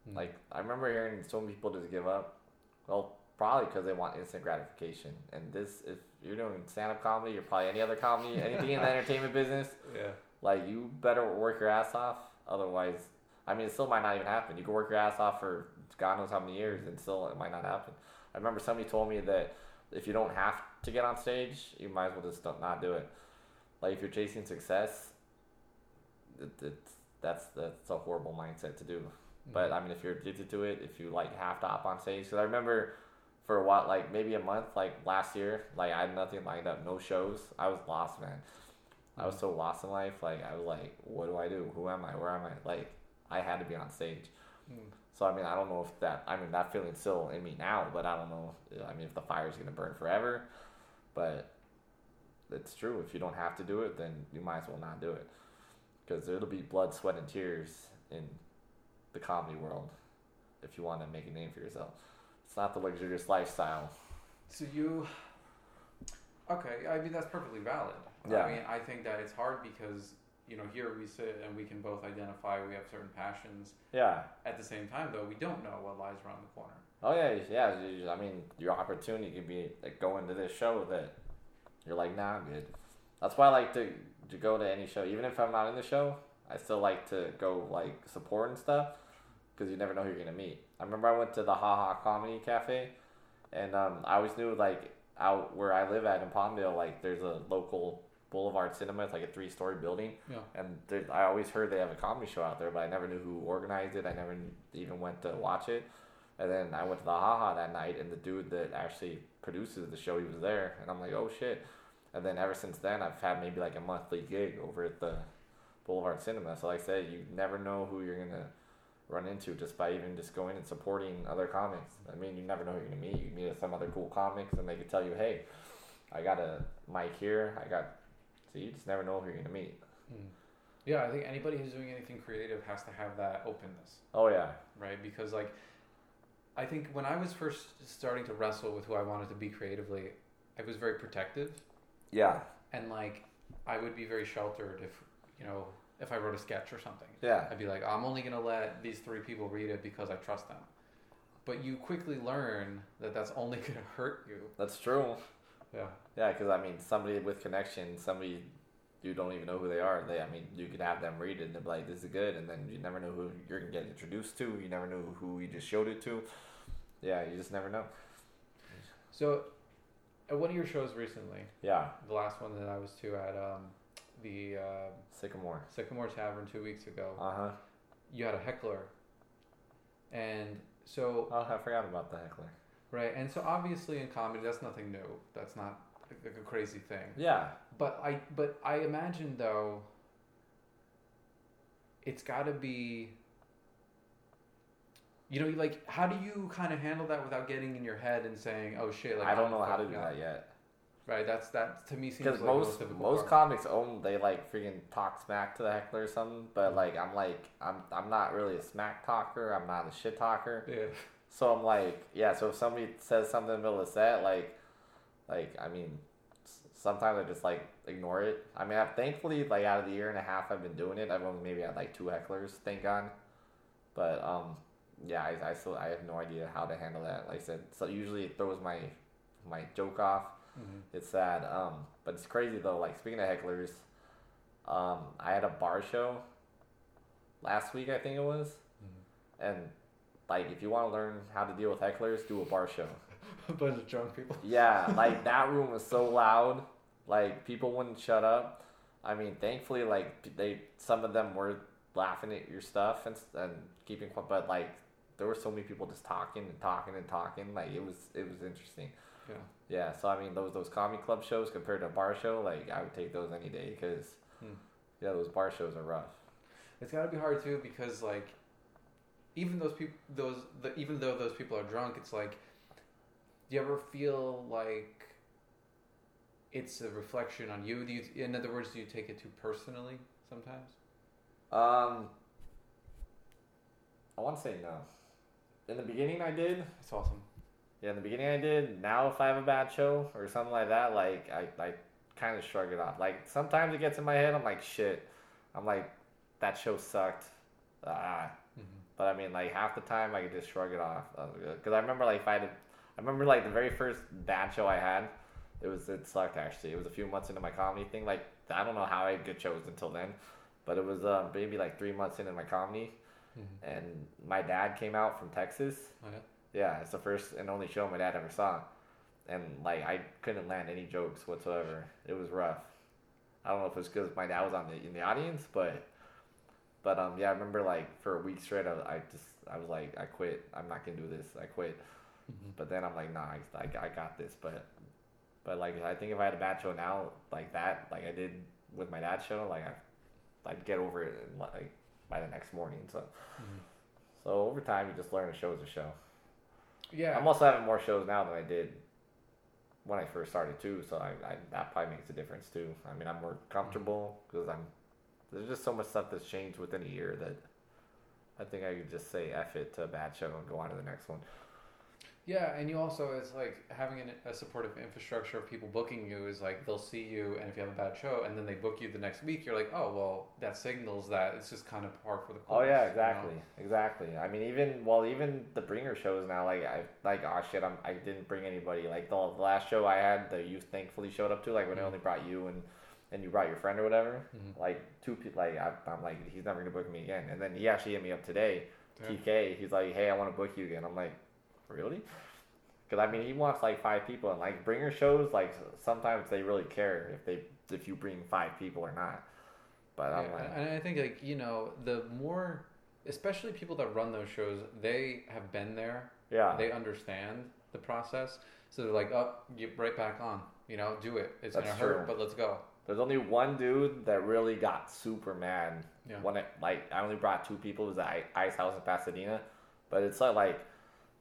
S1: Mm.
S3: Like I remember hearing so many people just give up. Well, probably because they want instant gratification. And this, if you're doing stand-up comedy or probably any other comedy, anything in the entertainment business,
S1: Yeah.
S3: like you better work your ass off. Otherwise, I mean, it still might not even happen. You can work your ass off for God knows how many years, and still it might not happen. I remember somebody told me that if you don't have to get on stage, you might as well just not do it. Like if you're chasing success, it, it's that's that's a horrible mindset to do. But I mean, if you're addicted to it, if you like have to hop on stage, because I remember for a while, like maybe a month, like last year, like I had nothing lined up, no shows. I was lost, man. I was so lost in life. Like I was like, what do I do? Who am I? Where am I? Like I had to be on stage.
S1: Mm.
S3: So I mean, I don't know if that. I mean, that feeling's still in me now, but I don't know. If, I mean, if the fire's gonna burn forever, but it's true. If you don't have to do it, then you might as well not do it, because it'll be blood, sweat, and tears in the comedy world if you want to make a name for yourself. It's not the luxurious lifestyle.
S1: So you, okay? I mean that's perfectly valid.
S3: Yeah.
S1: I mean I think that it's hard because you know here we sit and we can both identify we have certain passions.
S3: Yeah.
S1: At the same time though, we don't know what lies around the corner.
S3: Oh yeah, yeah. I mean, your opportunity could be like going to this show that you're like, nah, I'm good. That's why I like to to go to any show, even if I'm not in the show. I still like to go like support and stuff because you never know who you're gonna meet. I remember I went to the Ha Ha Comedy Cafe, and um, I always knew like out where I live at in Palmdale, like there's a local Boulevard Cinema. It's like a three story building.
S1: Yeah.
S3: And there, I always heard they have a comedy show out there, but I never knew who organized it. I never even went to watch it. And then I went to the Haha that night, and the dude that actually produces the show, he was there, and I'm like, oh shit. And then ever since then, I've had maybe like a monthly gig over at the Boulevard Cinema. So like I said, you never know who you're gonna run into just by even just going and supporting other comics. I mean, you never know who you're gonna meet. You meet some other cool comics, and they could tell you, hey, I got a mic here. I got. So you just never know who you're gonna meet.
S1: Mm. Yeah, I think anybody who's doing anything creative has to have that openness,
S3: Oh yeah,
S1: right? Because like, I think when I was first starting to wrestle with who I wanted to be creatively, I was very protective,
S3: yeah,
S1: and like, I would be very sheltered if you know if I wrote a sketch or something.
S3: yeah,
S1: I'd be like, I'm only gonna let these three people read it because I trust them. But you quickly learn that that's only gonna hurt you.
S3: that's true.
S1: Yeah.
S3: Yeah, because I mean, somebody with connection, somebody you don't even know who they are. They, I mean, you could have them read it and they're like, "This is good," and then you never know who you're gonna get introduced to. You never know who you just showed it to. Yeah, you just never know.
S1: So, at one of your shows recently,
S3: Yeah,
S1: the last one that I was to at um, the uh,
S3: Sycamore.
S1: Sycamore Tavern two weeks ago,
S3: Uh huh.
S1: you had a heckler, and so
S3: Oh, I forgot about the heckler.
S1: Right, and so obviously in comedy that's nothing new. That's not like a crazy thing.
S3: Yeah,
S1: But I but I imagine though it's got to be you know like how do you kind of handle that without getting in your head and saying oh shit like
S3: I don't know how to do
S1: up."
S3: that yet.
S1: right that's that to me seems
S3: Because
S1: like the
S3: most
S1: most
S3: most comics own they like freaking talk smack to the heckler or something, but
S1: Mm-hmm.
S3: like I'm like I'm I'm not really a smack talker. I'm not a shit talker.
S1: yeah
S3: So I'm like, yeah. So if somebody says something in the middle of the set, like, like I mean, sometimes I just like ignore it. I mean, I've thankfully like out of the year and a half I've been doing it, I've only maybe had like two hecklers, thank God. But um, yeah, I, I still I have no idea how to handle that. Like I said, so usually it throws my my joke off.
S1: Mhm.
S3: It's sad. Um, but it's crazy though. Like speaking of hecklers, um, I had a bar show last week. I think it was, and like if you want to learn how to deal with hecklers, do a bar show.
S1: a bunch of drunk people
S3: Yeah, like that room was so loud, like people wouldn't shut up. I mean, thankfully, like they some of them were laughing at your stuff and and keeping quiet, but like there were so many people just talking and talking and talking. Like it was it was interesting.
S1: yeah
S3: Yeah, so I mean those those comedy club shows compared to a bar show, like I would take those any day because
S1: Hmm.
S3: yeah, those bar shows are rough.
S1: it's got to be hard too because like even those people those the, even though those people are drunk it's like do you ever feel like it's a reflection on you do you in other words do you take it too personally sometimes
S3: Um, I want to say no. In the beginning, I did.
S1: it's awesome.
S3: Yeah, in the beginning, I did. Now, if I have a bad show or something like that, like I, I kind of shrug it off. Like sometimes it gets in my head. I'm like, shit. I'm like, that show sucked. Ah. But I mean, like half the time, I could just shrug it off. Because I remember, like, if I had, I remember like the very first bad show I had. It was it sucked actually. It was a few months into my comedy thing. Like I don't know how I had good shows until then, but it was uh, maybe like three months into my comedy, and my dad came out from Texas.
S1: Okay.
S3: Yeah, it's the first and only show my dad ever saw, and like I couldn't land any jokes whatsoever. It was rough. I don't know if it was because my dad was on the in the audience, but but um yeah, I remember like for a week straight, I, I just I was like I quit. I'm not gonna do this. I quit. But then I'm like nah, I, I, I got this. But but like I think if I had a bad show now like that, like I did with my dad's show, like I I'd get over it in, like by the next morning. So so over time, you just learn a show is a show.
S1: Yeah.
S3: I'm also having more shows now than I did when I first started too. So I, I that probably makes a difference too. I mean, I'm more comfortable because I'm there's just so much stuff that's changed within a year that I think I could just say F it to a bad show and go on to the next one.
S1: Yeah, and you also it's like having an, a supportive infrastructure of people booking you is like they'll see you, and if you have a bad show, and then they book you the next week, you're like, oh well, that signals that it's just kind of par for the course.
S3: Oh yeah,
S1: you know?
S3: exactly, exactly. I mean, even well, even the bringer shows now, like I like oh shit, I'm I didn't bring anybody. Like the, the last show I had, the you thankfully showed up to, like when I mm. only brought you and and you brought your friend or whatever. Mm-hmm. Like two people, like I, I'm like he's never gonna book me again. And then he actually hit me up today. TK. He's like, hey, I want to book you again. I'm like, really? Because I mean, he wants like five people, and like bringer shows, like sometimes they really care if they if you bring five people or not. But I'm like,
S1: and I think like you know the more, especially people that run those shows, they have been there.
S3: Yeah.
S1: They understand the process, so they're like, oh, get right back on. You know, do it. It's
S3: That's
S1: gonna hurt, but let's go.
S3: There's only one dude that really got super mad
S1: Yeah.
S3: when it like I only brought two people. It was at Ice House in Pasadena, but it's not like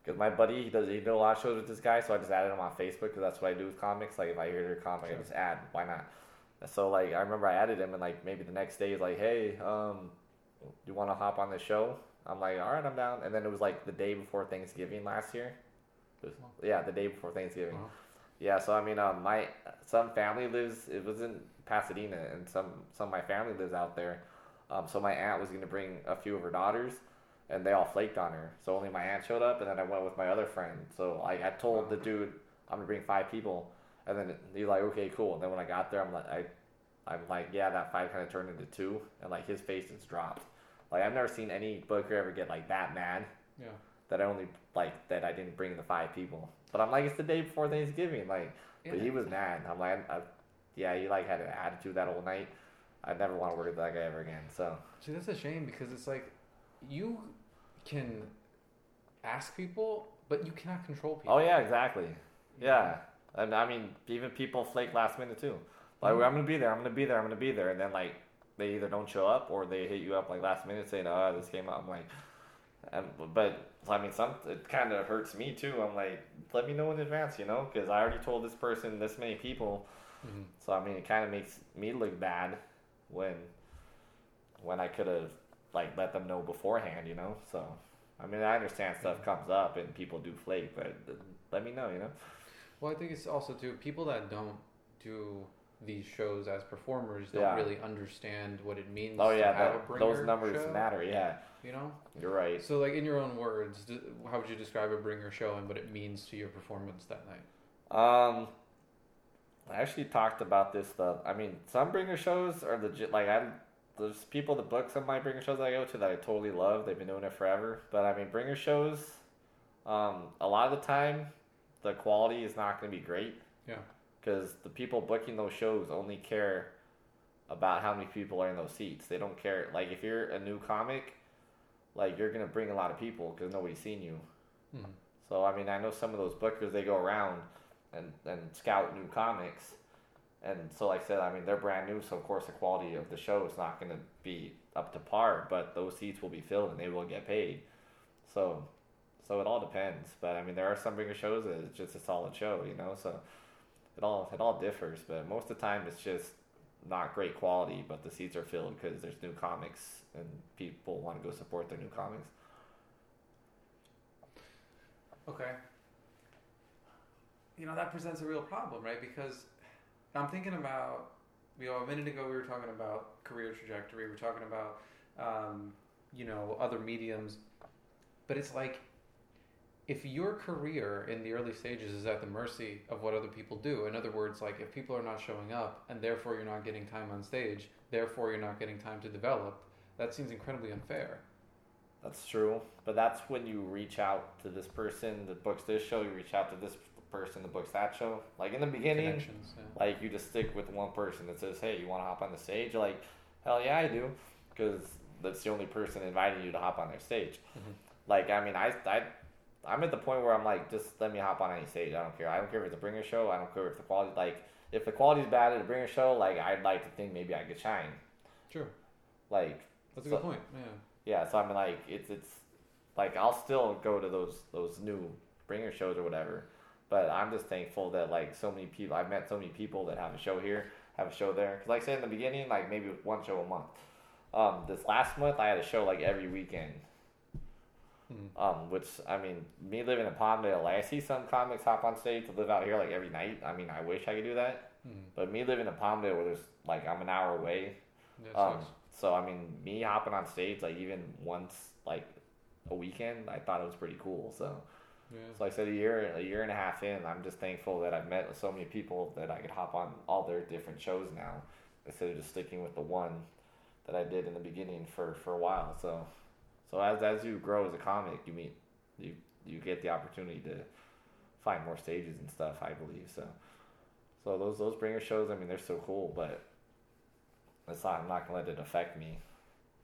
S3: because my buddy he does he did a lot of shows with this guy, so I just added him on Facebook because that's what I do with comics. Like if I hear their comic, I just add. Why not? So like I remember I added him and like maybe the next day he's like, hey, um, you want to hop on the show? I'm like, all right, I'm down. And then it was like the day before Thanksgiving last year. Was, yeah, the day before Thanksgiving.
S1: Wow.
S3: Yeah, so I mean, um, my some family lives. It was in Pasadena, and some some of my family lives out there. Um, so my aunt was gonna bring a few of her daughters, and they all flaked on her. So only my aunt showed up, and then I went with my other friend. So like I told the dude I'm gonna bring five people, and then he's like, okay, cool. And then when I got there, I'm like, I, I'm like, yeah, that five kind of turned into two, and like his face just dropped. Like I've never seen any booker ever get like that mad
S1: Yeah.
S3: that I only like that I didn't bring the five people. But I'm like, it's the day before Thanksgiving, like. But he was mad. I'm like, I, yeah, he like had an attitude that whole night. I never want to work with that guy ever again. So
S1: See, that's a shame because it's like you can ask people, but you cannot control people.
S3: Oh yeah, exactly. Yeah, and I mean, even people flake last minute too. Like
S1: Mhm.
S3: I'm gonna be there, I'm gonna be there, I'm gonna be there, and then like they either don't show up or they hit you up like last minute saying, "Oh, this came out." I'm like, and, but I mean, some it kind of hurts me too. I'm like, let me know in advance, you know, because I already told this person this many people.
S1: Mhm.
S3: So I mean, it kind of makes me look bad when when I could have like let them know beforehand, you know. So I mean, I understand stuff comes up and people do flake, but let me know, you know.
S1: Well, I think it's also too people that don't do these shows as performers don't
S3: Yeah.
S1: really understand what it means.
S3: Oh
S1: to
S3: yeah,
S1: have a
S3: that, those numbers
S1: show,
S3: matter. Yeah,
S1: You know,
S3: you're right.
S1: so like in your own words, how would you describe a bringer show and what it means to your performance that night?
S3: Um, I actually talked about this stuff. I mean, some bringer shows are legit. Like I'm there's people that book some of my bringer shows I go to that I totally love. They've been doing it forever. But I mean, bringer shows, um, a lot of the time, the quality is not going to be great.
S1: Yeah.
S3: Because the people booking those shows only care about how many people are in those seats. They don't care. Like if you're a new comic, like you're gonna bring a lot of people because nobody's seen you.
S1: Mhm.
S3: So I mean, I know some of those bookers they go around and and scout new comics, and so like I said, I mean they're brand new, so of course the quality of the show is not gonna be up to par, but those seats will be filled and they will get paid. So, so it all depends. But I mean, there are some bigger shows that it's just a solid show, you know. So it all it all differs, but most of the time it's just not great quality, but the seats are filled because there's new comics and people want to go support their new comics.
S1: Okay. You know, that presents a real problem, right? Because I'm thinking about, you know, a minute ago we were talking about career trajectory, We're talking about, um, you know, other mediums. But it's like, if your career in the early stages is at the mercy of what other people do, in other words, like if people are not showing up and therefore you're not getting time on stage, therefore you're not getting time to develop, that seems incredibly unfair.
S3: That's true, but that's when you reach out to this person that books this show. You reach out to this person that books that show. Like in the beginning,
S1: Yeah.
S3: like you just stick with one person that says, "Hey, you want to hop on the stage?" You're like, "Hell yeah, I do," because that's the only person inviting you to hop on their stage.
S1: Mhm.
S3: Like, I mean, I, I, I'm at the point where I'm like, just let me hop on any stage. I don't care. I don't care if it's a bringer show. I don't care if the quality, like, if the quality's bad at a bringer show, like, I'd like to think maybe I could shine.
S1: True.
S3: Like,
S1: That's a
S3: So-
S1: good point. Yeah.
S3: yeah, so I mean, like it's it's like I'll still go to those those new bringer shows or whatever, but I'm just thankful that like so many people I've met so many people that have a show here, have a show there. Cause like I said in the beginning, like maybe one show a month. Um, this last month I had a show like every weekend.
S1: Mhm.
S3: Um, which I mean, me living in Palmdale, I see some comics hop on stage to live out here like every night. I mean, I wish I could do that,
S1: Mhm.
S3: but me living in Palmdale, where there's like I'm an hour away,
S1: Yeah,
S3: um, so I mean, me hopping on stage like even once like a weekend, I thought it was pretty cool. So,
S1: yeah.
S3: so like I said a year, a year and a half in, I'm just thankful that I've met so many people that I could hop on all their different shows now instead of just sticking with the one that I did in the beginning for for a while. So, so as as you grow as a comic, you meet you you get the opportunity to find more stages and stuff. I believe so. So those those bringer shows, I mean, they're so cool, but it's not. I'm not gonna let it affect me.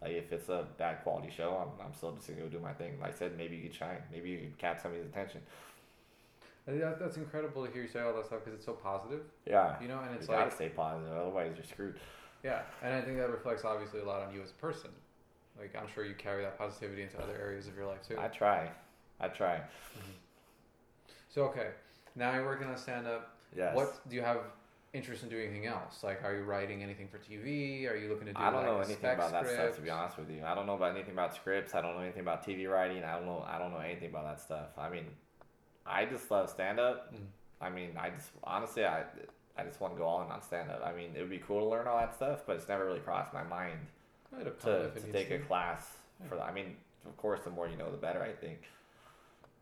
S3: Like if it's a bad quality show, I'm, I'm still just gonna go do my thing. Like I said, maybe you could shine. Maybe you could catch somebody's attention.
S1: That, that's incredible to hear you say all that stuff because it's so positive,
S3: Yeah,
S1: you know, and
S3: you
S1: it's
S3: gotta
S1: like,
S3: stay positive, otherwise you're screwed.
S1: yeah, and I think that reflects obviously a lot on you as a person. Like I'm sure you carry that positivity into other areas of your life too.
S3: I try, I try.
S1: So okay, now you're working on stand up.
S3: Yes.
S1: What do you have interest in doing anything else? Like, are you writing anything for TV? Are you looking to do?
S3: I don't
S1: like,
S3: know anything about that stuff to be honest with you. I don't know about anything about scripts. I don't know anything about TV writing. I don't know. I don't know anything about that stuff. I mean, I just love stand up.
S1: Mm.
S3: I mean, I just honestly, I I just want to go all in on stand up. I mean, it would be cool to learn all that stuff, but it's never really crossed my mind To, to take a
S1: to.
S3: class for that. I mean, of course, the more you know, the better. I think.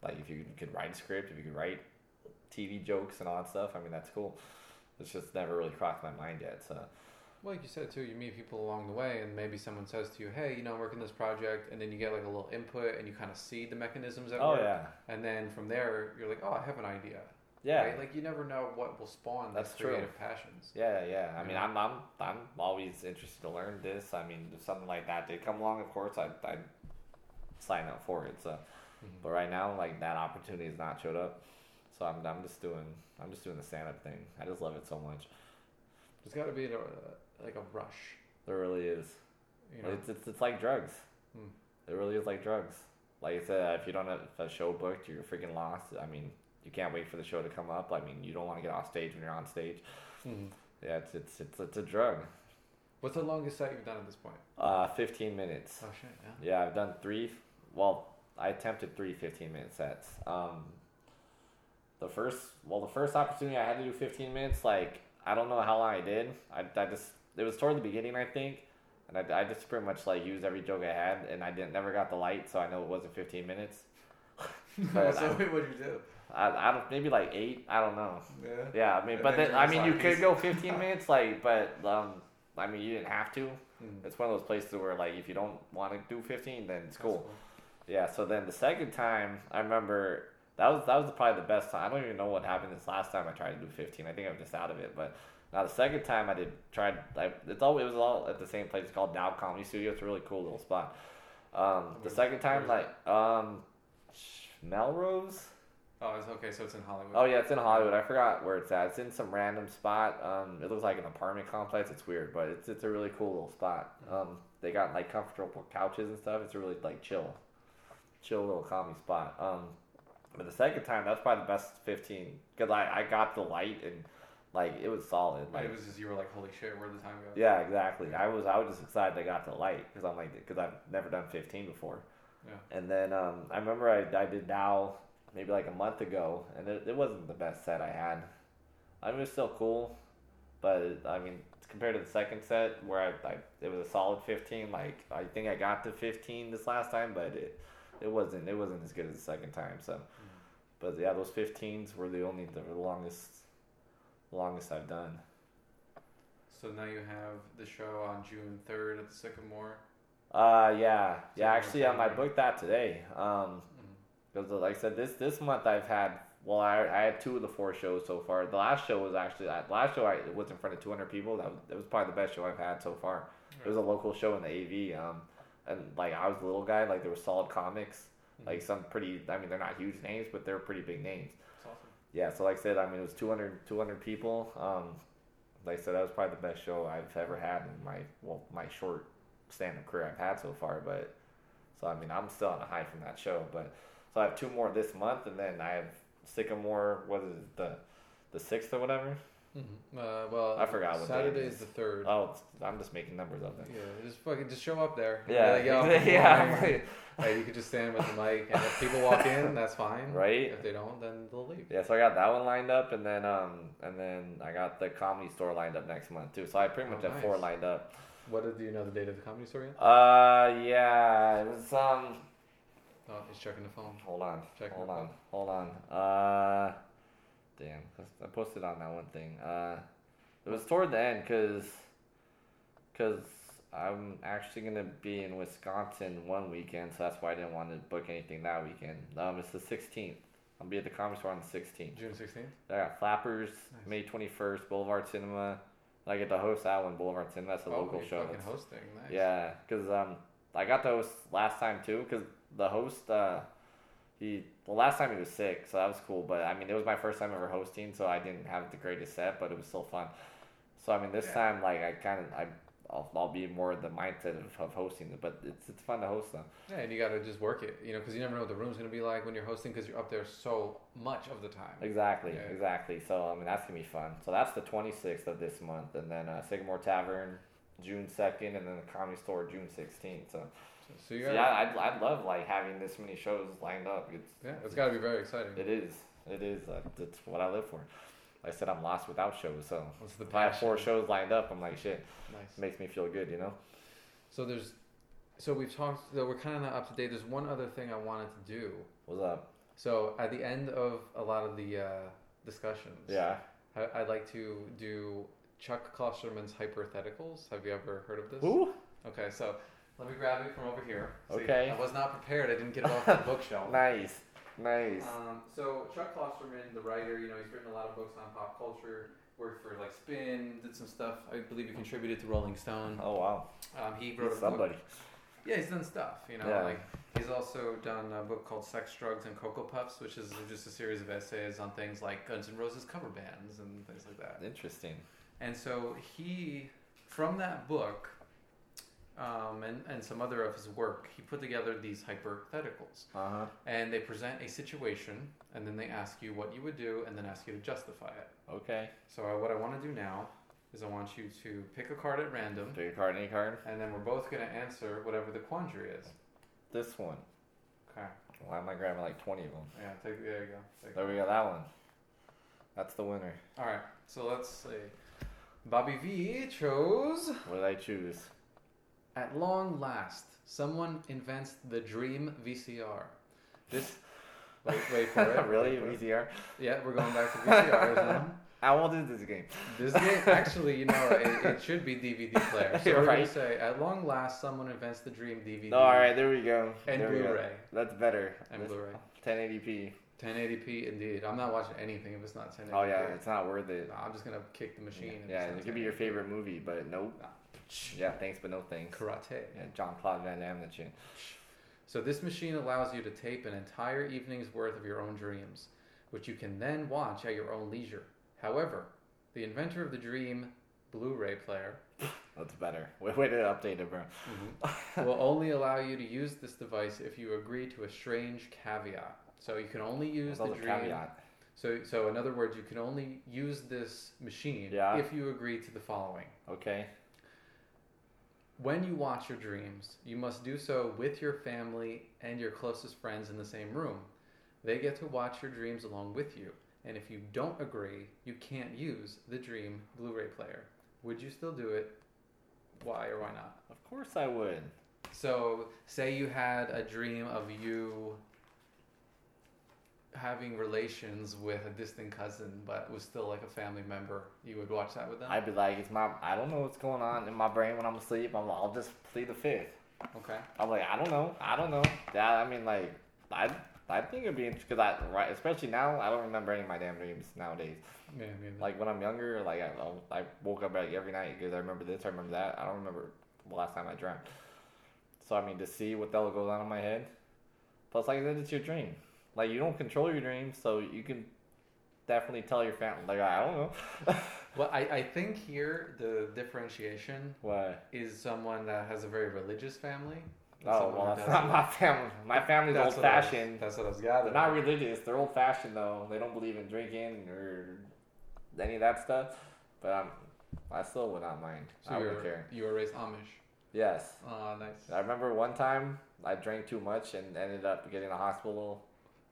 S3: Like if you could write a script, if you could write TV jokes and all that stuff, I mean, that's cool. It's just never really crossed my mind yet. So
S1: Well, like you said too, you meet people along the way, and maybe someone says to you, "Hey, you know, I'm working this project," and then you get like a little input, and you kind of see the mechanisms at
S3: oh
S1: work,
S3: yeah,
S1: and then from there, you're like, "Oh, I have an idea."
S3: Yeah.
S1: Right? Like you never know what will spawn
S3: That's
S1: these
S3: true.
S1: creative passions.
S3: Yeah, yeah. I mean, I'm, I'm, I'm always interested to learn this. I mean, if something like that did come along, of course, I'd, I'd sign up for it. So,
S1: Mhm.
S3: but right now, like that opportunity has not showed up. So I'm, I'm just doing, I'm just doing the stand up thing. I just love it so much.
S1: There's got to be a, like a rush,
S3: There really is.
S1: you know.
S3: It's, it's, it's like drugs.
S1: Hmm.
S3: It really is like drugs. Like I said, if you don't have a show booked, you're freaking lost. I mean, you can't wait for the show to come up. I mean, you don't want to get off stage when you're on stage.
S1: Mhm.
S3: Yeah, it's, it's, it's, it's a drug.
S1: What's the longest set you've done at this point?
S3: Uh, 15 minutes.
S1: Oh shit, yeah.
S3: Yeah, I've done three. Well, I attempted three 15 minute sets. Um, the first, well, the first opportunity I had to do 15 minutes, like, I don't know how long I did. I, I just, it was toward the beginning, I think. And I, I just pretty much, like, used every joke I had. And I didn't, never got the light, so I know it wasn't 15 minutes.
S1: So
S3: I-
S1: what'd you do?
S3: I, I don't, maybe like eight. I don't know.
S1: Yeah.
S3: Yeah, I mean,
S1: And
S3: but
S1: then
S3: I mean, you could go 15 minutes, like, but, um, I mean, you didn't have to.
S1: Mhm.
S3: It's one of those places where, like, if you don't want to do 15, then it's
S1: That's
S3: cool. Yeah, so then the second time, I remember that was that was probably the best time. I don't even know what happened this last time I tried to do 15. I think I'm just out of it. But now the second time I did tried, I, it's all it was all at the same place. It's called Tao Comedy Studio. It's a really cool little spot. Um, the second time, like um, Melrose.
S1: Oh, it's okay. So it's in Hollywood.
S3: Oh yeah, it's in Hollywood. I forgot where it's at. It's in some random spot. Um, it looks like an apartment complex. It's weird, but it's it's a really cool little spot. Um, they got like comfortable couches and stuff. It's a really like chill, chill little comedy spot. Um, but the second time, that's probably the best fifteen because I I got the light and like it was solid.
S1: Like, it was just you were like, "Holy shit, where'd the time go?"
S3: yeah, exactly. I was I was just excited I got the light because I'm like because I've never done fifteen before.
S1: Yeah.
S3: And then um, I remember I, I did now maybe like a month ago, and it, it wasn't the best set I had. I mean, it was still cool, but I mean, compared to the second set where I, I it was a solid fifteen. Like I think I got to fifteen this last time, but it it wasn't it wasn't as good as the second time. So, but yeah, those 15s were the only the longest longest I've done.
S1: So now you have the show on June third at the Sycamore.
S3: Uh yeah yeah actually um, I booked that today. Um, Because like I said, this this month I've had well, I, I had two of the four shows so far. The last show was actually the last show I it was in front of 200 people. That was, that was probably the best show I've had so far. It was a local show in the AV, um, and like I was the little guy. Like there were solid comics, like some pretty. I mean, they're not huge names, but they're pretty big names.
S1: Awesome.
S3: Yeah, so like I said, I mean, it was 200, 200 people. Um, like I said, that was probably the best show I've ever had in my well, my short stand-up career I've had so far. But so I mean, I'm still on a high from that show. But so I have two more this month, and then I have Sycamore. What is it, the the sixth or whatever?
S1: Mm-hmm. Uh, well,
S3: I forgot what day
S1: Saturday is
S3: is.
S1: the third.
S3: Oh, I'm just making numbers up there.
S1: Yeah, just fucking just show up there.
S3: Yeah,
S1: Like, yo,
S3: yeah,
S1: like, you could just stand with the mic, and if people walk in, that's fine.
S3: Right.
S1: If they don't, then they'll leave.
S3: Yeah, so I got that one lined up, and then um, and then I got the comedy store lined up next month too. So I pretty much
S1: Oh,
S3: have four lined up.
S1: What do you know the date of the comedy store yet?
S3: Uh, yeah, it was um.
S1: Oh, he's checking the phone.
S3: Hold on,
S1: Check
S3: hold on,
S1: phone.
S3: hold on. Uh, damn, I posted on that one thing. Uh, it was toward the end, cause, cause I'm actually gonna be in Wisconsin one weekend, so that's why I didn't want to book anything that weekend. Um, it's the 16th. I'll be at the comedy store on the 16th.
S1: June sixteenth.
S3: I got Flappers,
S1: Nice.
S3: May 21st, Boulevard Cinema. I get to host that one, Boulevard Cinema. That's a local show.
S1: Oh, Fucking hosting. Nice.
S3: yeah, because um, I got to host last time too. Because the host, uh, he the last time he was sick, so that was cool. But I mean, it was my first time ever hosting, so I didn't have the greatest set, but it was still fun. So I mean, this
S1: Yeah.
S3: time like I kind of I I'll, I'll be more the mindset of, of hosting. But it's it's fun to host them.
S1: Yeah, and you got to just work it, you know, because you never know what the room's gonna be like when you're hosting, because you're up there so much of the time.
S3: Exactly,
S1: Yeah.
S3: exactly. So I mean that's gonna be fun. So that's the twenty sixth of this month, and then uh, Sycamore Tavern June second, and then the Comedy Store June sixteenth. So,
S1: So you
S3: so yeah, I'd, I'd love like having this many shows lined up. It's
S1: yeah, it's got to be very exciting.
S3: it is it is uh, it's what I live for. Like I said I'm lost without shows. So
S1: What's the
S3: if I have four shows lined up, I'm like shit.
S1: Nice.
S3: Makes me feel good, you know.
S1: So there's, so we've talked. So we're kind of not up to date. There's one other thing I wanted to do.
S3: What's up?
S1: So at the end of a lot of the uh, discussions,
S3: Yeah.
S1: I, I'd like to do Chuck Klosterman's hypotheticals. Have you ever heard of this?
S3: Who?
S1: Okay, so let me grab it from over here. See,
S3: Okay.
S1: I was not prepared. I didn't get it off the bookshelf.
S3: Nice, nice.
S1: Um, so Chuck Klosterman, the writer, you know, he's written a lot of books on pop culture. Worked for like Spin, did some stuff. I believe he contributed to Rolling Stone.
S3: Oh wow,
S1: Um, he wrote
S3: He's
S1: a book.
S3: somebody.
S1: Yeah, he's done stuff. You know,
S3: Yeah.
S1: like he's also done a book called Sex, Drugs, and Cocoa Puffs, which is just a series of essays on things like Guns N' Roses cover bands and things like that.
S3: Interesting.
S1: And so he, from that book, um, and, and some other of his work, he put together these hypotheticals.
S3: Uh huh.
S1: And they present a situation, and then they ask you what you would do, and then ask you to justify it.
S3: Okay.
S1: So uh, what I want to do now is I want you to pick a card at random,
S3: Pick a card, any card.
S1: and then we're both going to answer whatever the quandary is.
S3: This one.
S1: Okay.
S3: Why am I grabbing like twenty of them?
S1: Yeah, take, there you go. Take
S3: There we go. That one. That's the winner.
S1: All right, so let's see. Bobby V chose.
S3: What did I choose?
S1: At long last, someone invents the dream VCR. This. Wait, wait for it.
S3: really?
S1: wait for it.
S3: VCR?
S1: Yeah, we're going back to VCRs now.
S3: How old is this game?
S1: This game, actually, you know, it, it should be DVD player. So we're
S3: Right.
S1: gonna say, at long last, someone invents the dream DVD.
S3: No, all right, there we go.
S1: And
S3: There.
S1: Blu-ray.
S3: That's better.
S1: And
S3: That's
S1: Blu-ray.
S3: 1080p.
S1: 1080p, indeed. I'm not watching anything if it's not 1080p.
S3: Oh yeah, it's not worth it.
S1: No, I'm just gonna kick the machine. if
S3: Yeah, it could be your favorite movie, but nope.
S1: Nah.
S3: Yeah, thanks, but no thanks.
S1: Karate.
S3: Yeah, Jean-Claude Van Damme, that shit.
S1: So this machine allows you to tape an entire evening's worth of your own dreams, which you can then watch at your own leisure. However, the inventor of the Dream Blu-ray player
S3: That's better. Way, way to update it, bro. Mm-hmm.
S1: will only allow you to use this device if you agree to a strange caveat. So you can only use
S3: What's
S1: the
S3: all
S1: Dream.
S3: caveat?
S1: So, so in other words, you can only use this machine
S3: Yeah.
S1: if you agree to the following.
S3: Okay.
S1: When you watch your dreams, you must do so with your family and your closest friends in the same room. They get to watch your dreams along with you, and if you don't agree, you can't use the Dream Blu ray player. Would you still do it? Why or why not?
S3: Of course I would.
S1: So, say you had a dream of you having relations with a distant cousin, but was still like a family member. You would watch that with them?
S3: I'd be like, it's my. I don't know what's going on in my brain when I'm asleep. I'm. I'll just plead the fifth.
S1: Okay.
S3: I'm like, I don't know. I don't know. Yeah, I mean, like, I. I think it'd be interesting because I, right, especially now, I don't remember any of my damn dreams nowadays.
S1: Yeah,
S3: Like when I'm younger, like I, I woke up like every night because I remember this, I remember that. I don't remember the last time I dreamt. So I mean, to see what the hell goes on in my head. Plus, like I said, it's your dream. Like you don't control your dreams, so you can definitely tell your family. Like I don't know.
S1: Well, I, I think here the differentiation is someone that has a very religious family.
S3: Oh well, that's
S1: doesn't.
S3: my family. My family's old
S1: what I was-
S3: fashioned.
S1: That's what I was
S3: They're not religious. They're old fashioned though. They don't believe in drinking or any of that stuff. But I'm, I still would not mind.
S1: So
S3: I wouldn't care.
S1: you were raised Amish.
S3: Yes.
S1: Oh, nice.
S3: I remember one time I drank too much and ended up getting a hospital.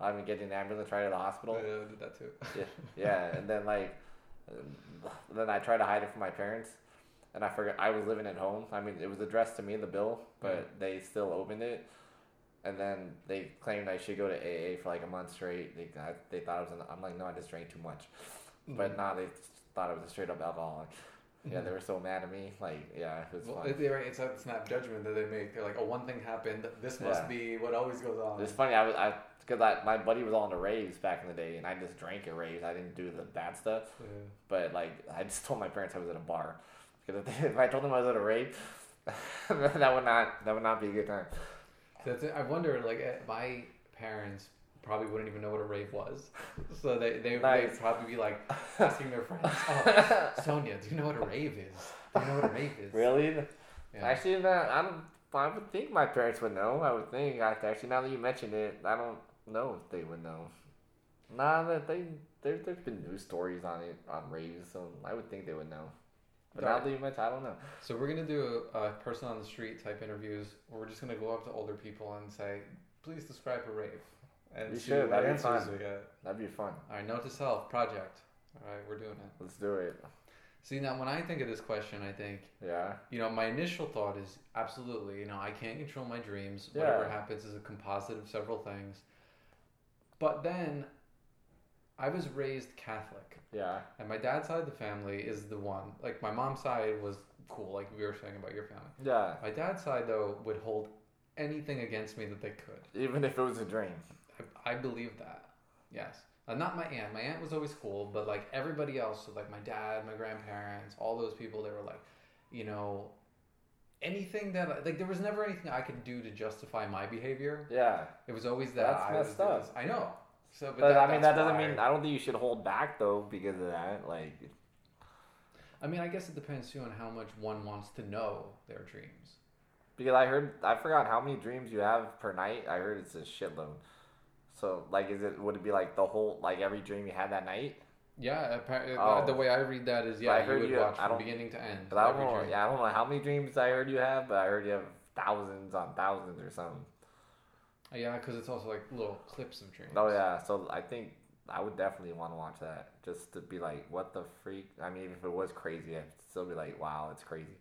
S3: I mean, getting an ambulance right to the hospital.
S1: Oh, yeah, I did that too.
S3: Yeah, yeah, and then like, then I tried to hide it from my parents, and I forgot I was living at home. I mean, it was addressed to me, the bill, but they still opened it, and then they claimed I should go to AA for like a month straight. They I, they thought I was. An, I'm like, no, I just drank too much, but mm. nah, they thought I was a straight up alcoholic. Yeah, they were so mad at me. Like, yeah, it was
S1: Well,
S3: fun.
S1: right, it's a snap judgment that they make. They're like, oh, one thing happened. This must
S3: Yeah.
S1: be what always goes on.
S3: It's funny. I was I because I, my buddy was on the raves back in the day, and I just drank at raves. I didn't do the bad stuff.
S1: Yeah.
S3: But like, I just told my parents I was at a bar because if, they- if I told them I was at a rave, that would not that would not be a good time.
S1: That's it. I wonder, like, eh, my parents probably wouldn't even know what a rave was. So they, they,
S3: Nice.
S1: they'd probably be like asking their friends, oh, Sonia, do you know what a rave is? Do you know what a rave is.
S3: Really?
S1: Yeah.
S3: Actually, no, I don't. I would think my parents would know. I would think. Actually, now that you mentioned it, I don't know if they would know. Nah, that they there, there's been news stories on it on raves, so I would think they would know. But now
S1: Right.
S3: that you mention, I don't know.
S1: So we're gonna do a, a person on the street type interviews. Where we're just gonna go up to older people and say, "Please describe a rave," and
S3: We
S1: see
S3: should, that'd be fun. That'd be fun.
S1: All right, note to self: project. All right, we're doing it.
S3: Let's do it.
S1: See now, when I think of this question, I think
S3: Yeah.
S1: you know my initial thought is absolutely. You know, I can't control my dreams.
S3: Yeah.
S1: Whatever happens is a composite of several things. But then, I was raised Catholic.
S3: Yeah.
S1: And my dad's side of the family is the one. Like my mom's side was cool, like we were saying about your family.
S3: Yeah.
S1: My dad's side though would hold anything against me that they could.
S3: Even if it was a dream.
S1: I, I believe that. Yes. Uh, not my aunt. My aunt was always cool, but like everybody else, so like my dad, my grandparents, all those people, they were like, you know, anything that like there was never anything I could do to justify my behavior.
S3: Yeah.
S1: It was always that
S3: That's
S1: I
S3: messed up.
S1: this. I know. So, but,
S3: But,
S1: that,
S3: I mean, that doesn't mean I don't think you should hold back though because of that. Like,
S1: I mean, I guess it depends too on how much one wants to know their dreams.
S3: because I heard I forgot how many dreams you have per night. I heard it's a shitload. So like, is it would it be like the whole like every dream you had that night?
S1: Yeah, apparently,
S3: Oh.
S1: the way I read that is yeah,
S3: I
S1: you would
S3: you-
S1: watch from beginning to end.
S3: I don't know.
S1: dream.
S3: Yeah, I don't know how many dreams I heard you have, but I heard you have thousands on thousands or something.
S1: Uh, yeah, because it's also like little clips of dreams.
S3: Oh yeah, so I think I would definitely want to watch that just to be like, what the freak? I mean, if it was crazy, I'd still be like, wow, it's crazy.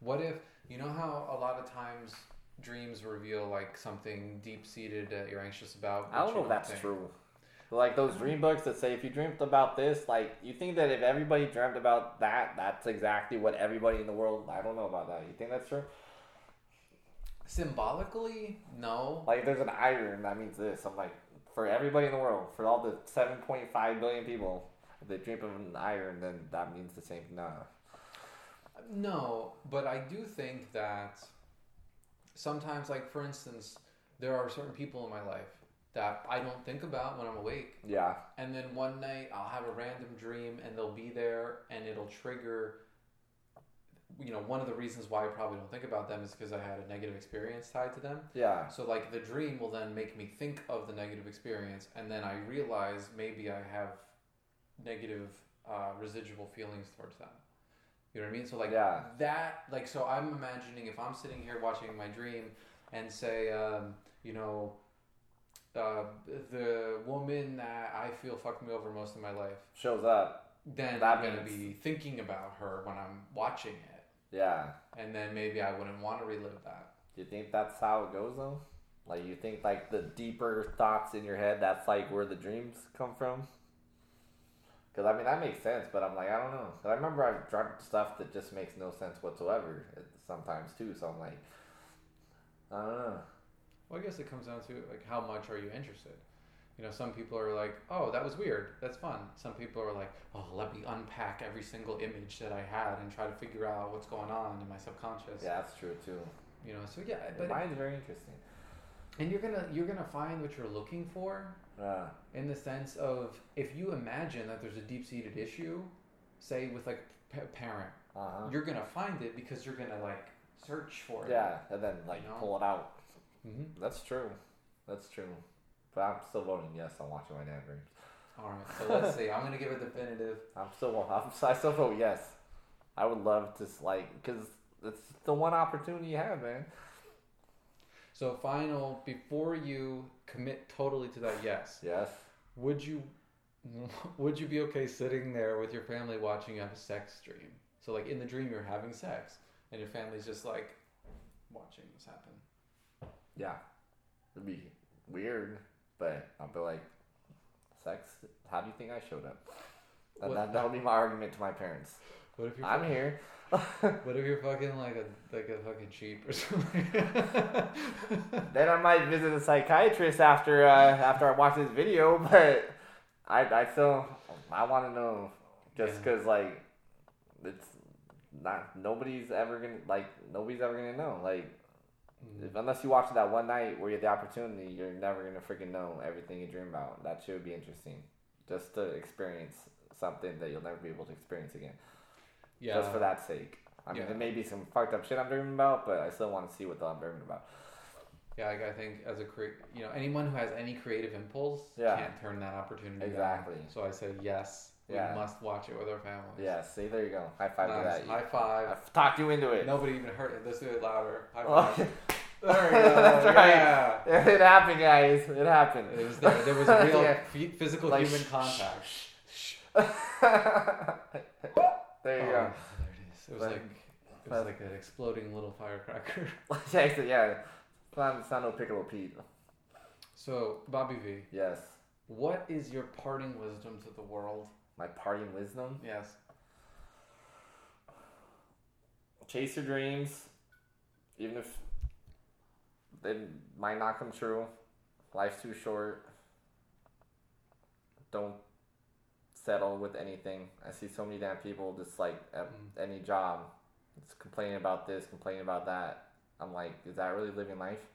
S1: What if you know how a lot of times dreams reveal like something deep seated that you're anxious about?
S3: I don't know if that's
S1: think?
S3: true. Like those dream books that say if you dreamt about this, like you think that if everybody dreamt about that, that's exactly what everybody in the world. I don't know about that. You think that's true?
S1: Symbolically, no.
S3: Like there's an iron, that means this. I'm like, for everybody in the world, for all the 7.5 billion people, if they dream of an iron, then that means the same. no
S1: No, but I do think that sometimes, like for instance, there are certain people in my life that I don't think about when I'm awake.
S3: Yeah.
S1: And then one night I'll have a random dream and they'll be there and it'll trigger you know, one of the reasons why I probably don't think about them is because I had a negative experience tied to them.
S3: Yeah.
S1: So like the dream will then make me think of the negative experience and then I realize maybe I have negative uh, residual feelings towards them. You know what I mean? So like
S3: Yeah.
S1: that like so I'm imagining if I'm sitting here watching my dream and say um, you know uh, the woman that I feel fucked me over most of my life,
S3: Shows up.
S1: then
S3: That
S1: I'm gonna
S3: means-
S1: be thinking about her when I'm watching it,
S3: Yeah.
S1: and then maybe I wouldn't want to relive that.
S3: Do you think that's how it goes though? Like you think like the deeper thoughts in your head, that's like where the dreams come from? Because I mean that makes sense, but I'm like I don't know. 'Cause I remember I've dreamt stuff that just makes no sense whatsoever sometimes too. So I'm like, I don't know.
S1: Well, I guess it comes down to like how much are you interested. You know, some people are like, "Oh, that was weird. That's fun." Some people are like, "Oh, let me unpack every single image that I had and try to figure out what's going on in my subconscious."
S3: Yeah, that's true too.
S1: You know, so yeah, but
S3: Mine's very interesting.
S1: and you're gonna you're gonna find what you're looking for
S3: Yeah.
S1: in the sense of if you imagine that there's a deep seated issue, say with like a parent,
S3: Uh huh.
S1: you're gonna find it because you're gonna like search for it.
S3: Yeah, and then like
S1: You know?
S3: pull it out.
S1: Hmm
S3: That's true. That's true. But I'm still voting yes on watching my dad dreams.
S1: All right. So let's see. I'm gonna give a definitive.
S3: I'm still, I'm, I still vote yes. I would love to, like, because it's the one opportunity you have, man.
S1: So final before you commit totally to that yes,
S3: Yes.
S1: would you would you be okay sitting there with your family watching you have a sex dream? So like in the dream you're having sex and your family's just like watching this happen.
S3: Yeah. It'd be weird, but I'll be like, sex? How do you think I showed up? That, that, that would be my argument to my parents.
S1: What if you're
S3: I'm
S1: fucking,
S3: here.
S1: What if you're fucking like a like a fucking sheep or something?
S3: then I might visit a psychiatrist after uh, after I watch this video, but I, I still I want to know just
S1: Yeah.
S3: because like it's not nobody's ever gonna like nobody's ever gonna know like If, unless you watch it that one night where you have the opportunity you're never gonna freaking know everything you dream about that should be interesting just to experience something that you'll never be able to experience again
S1: yeah.
S3: just for that sake I mean,
S1: Yeah.
S3: there may be some fucked up shit I'm dreaming about, but I still want to see what the I'm dreaming about.
S1: Yeah, like, I think as a cre- you know anyone who has any creative impulse
S3: Yeah.
S1: can't turn that opportunity down.
S3: Exactly.
S1: So I said yes. We
S3: Yeah.
S1: must watch it with our families.
S3: Yeah, see, there you go. High five to that.
S1: High five.
S3: I've talked you into it.
S1: Nobody even heard it. Let's do it louder. High
S3: Oh.
S1: five. there we go.
S3: That's right.
S1: Yeah.
S3: it happened, guys. It happened.
S1: It was there. There was real
S3: Yeah.
S1: phy- physical
S3: Like,
S1: human
S3: shh,
S1: contact.
S3: there you
S1: Oh,
S3: go.
S1: there it is. It was
S3: But-
S1: like it was like an exploding little firecracker.
S3: Yeah. It's not Piccolo Pete.
S1: So Bobby V,
S3: Yes.
S1: what is your parting wisdom to the world?
S3: My parting wisdom.
S1: Yes.
S3: Chase your dreams. Even if they might not come true. Life's too short. Don't settle with anything. I see so many damn people just like at
S1: Mm.
S3: any job, just complaining about this, complaining about that. I'm like, is that really living life?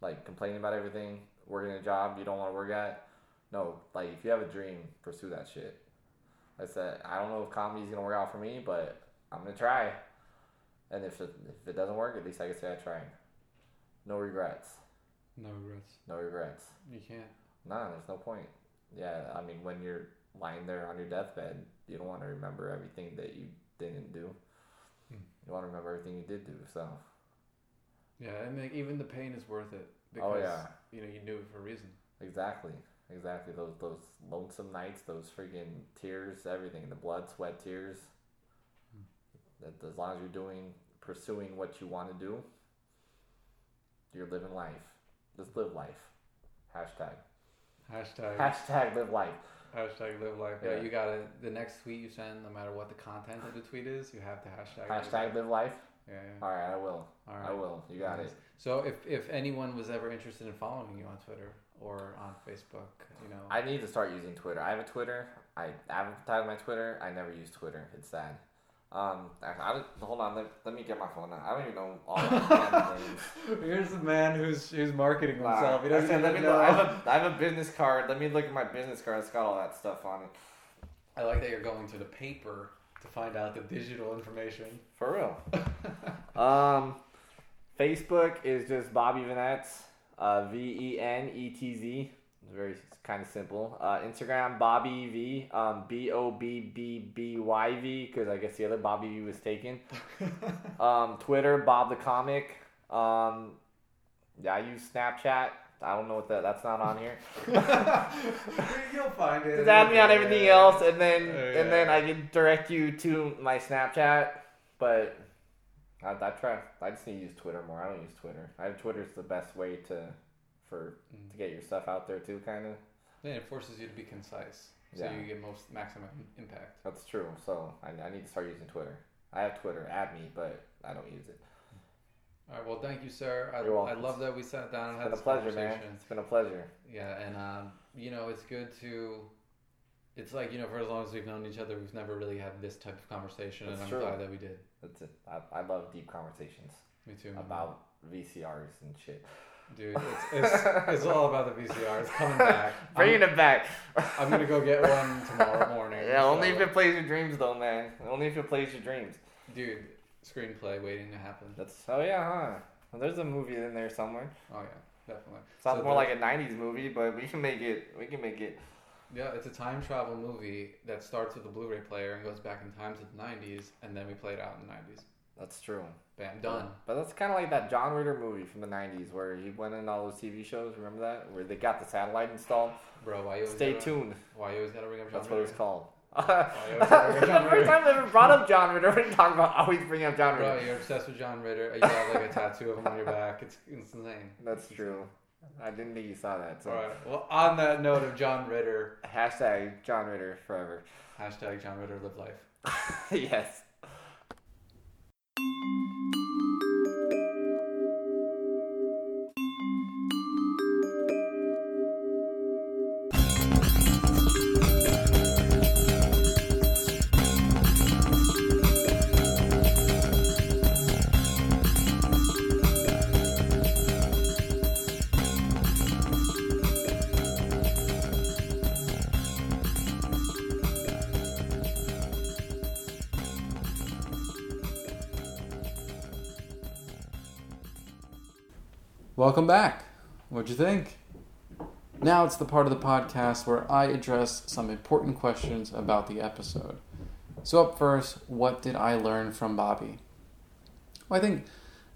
S3: Like complaining about everything, working a job you don't want to work at. No, like if you have a dream, pursue that shit. I said, I don't know if comedy's gonna work out for me, but I'm gonna try. And if it, if it doesn't work, at least I can say I tried. No regrets.
S1: No regrets.
S3: No regrets.
S1: You can't.
S3: Nah, there's no point. Yeah, I mean, when you're lying there on your deathbed, you don't want to remember everything that you didn't do.
S1: Hmm.
S3: You want to remember everything you did do. So,
S1: Yeah, and like, even the pain is worth it
S3: Oh,
S1: because
S3: yeah.
S1: you know you knew it for a reason.
S3: exactly, exactly. Those those lonesome nights, those freaking tears, everything, the blood, sweat, tears. That as long as you're doing, pursuing what you want to do, you're living life. Just live life. Hashtag.
S1: Hashtag
S3: Hashtag live life.
S1: hashtag live life. Yeah.
S3: Yeah.
S1: you gotta. The next tweet you send, no matter what the content of the tweet is, you have to hashtag.
S3: Hashtag live life.
S1: Yeah, yeah.
S3: All right, I will.
S1: All right.
S3: I will. You got
S1: Nice.
S3: it.
S1: So if if anyone was ever interested in following you on Twitter or on Facebook, you know,
S3: I need to start using Twitter. I have a Twitter. I advertise my Twitter. I never use Twitter. It's sad. Um, I, I, hold on. Let, let me get my phone out. I don't even know all the names.
S1: here's the man who's who's marketing
S3: Nah,
S1: himself. He doesn't
S3: actually, let me look.
S1: know.
S3: I have, a, I have a business card. Let me look at my business card. It's got all that stuff on it.
S1: I like that you're going to the paper to find out the digital information.
S3: For real. um, Facebook is just Bobby Venetz. Uh, V E N E T Z. It's very kind of simple. Uh, Instagram Bobby V. Um, B O B B B Y V because I guess the other Bobby V was taken. um, Twitter Bob the Comic. Um, yeah, I use Snapchat. I don't know what that. That's not on here.
S1: You'll find it.
S3: Just add me on everything else, and then
S1: Oh,
S3: and then. I can direct you to my Snapchat. But I, I try. I just need to use Twitter more. I don't use Twitter. I have Twitter's the best way to for
S1: Mm.
S3: to get your stuff out there too. Kind of.
S1: Then it forces you to be concise, so
S3: Yeah.
S1: you get most maximum impact.
S3: That's true. So I, I need to start using Twitter. I have Twitter. Add me, but I don't use it.
S1: All right. Well, thank you, sir. I, I love that we sat down and
S3: It's
S1: had
S3: been a pleasure, man.
S1: conversation.
S3: It's been a pleasure.
S1: Yeah, and um, you know, it's good to. It's like you know, for as long as we've known each other, we've never really had this type of conversation,
S3: That's
S1: and I'm
S3: true.
S1: glad that we did.
S3: That's it. I, I love deep conversations
S1: Me too.
S3: about VCRs and shit.
S1: dude, it's, it's, it's all about the VCR. It's coming back.
S3: Bringing
S1: I'm,
S3: it back.
S1: I'm gonna go get one tomorrow morning.
S3: Yeah, only if it plays your dreams, though, man. Only if it plays your dreams.
S1: dude, screenplay waiting to happen.
S3: That's oh yeah, huh? Well, there's a movie in there somewhere.
S1: Oh yeah, definitely.
S3: Sounds
S1: So
S3: more like a '90s movie, but we can make it. We can make it.
S1: Yeah, it's a time travel movie that starts with a Blu-ray player and goes back in time to the '90s, and then we play it out in the '90s.
S3: That's true.
S1: Bam, done.
S3: But that's kind of like that John Ritter movie from the '90s, where he went in all those TV shows. Remember that? Where they got the satellite installed.
S1: Bro, why you
S3: Stay
S1: gotta,
S3: tuned.
S1: Why you always gotta bring up John
S3: That's what it's
S1: Ritter?
S3: called.
S1: always gotta bring up John
S3: Every
S1: Ritter.
S3: time I ever brought up John Ritter, we talk about always bring up John
S1: Bro,
S3: Ritter.
S1: you're obsessed with John Ritter. You have like a tattoo of him on your back. It's insane.
S3: That's true. I didn't think you saw that. So
S1: All right. Well, on that note of John Ritter,
S3: hashtag John Ritter forever.
S1: hashtag John Ritter live life.
S3: yes.
S1: Welcome back. What'd you think? Now it's the part of the podcast where I address some important questions about the episode. So, up first, what did I learn from Bobby? Well, I think,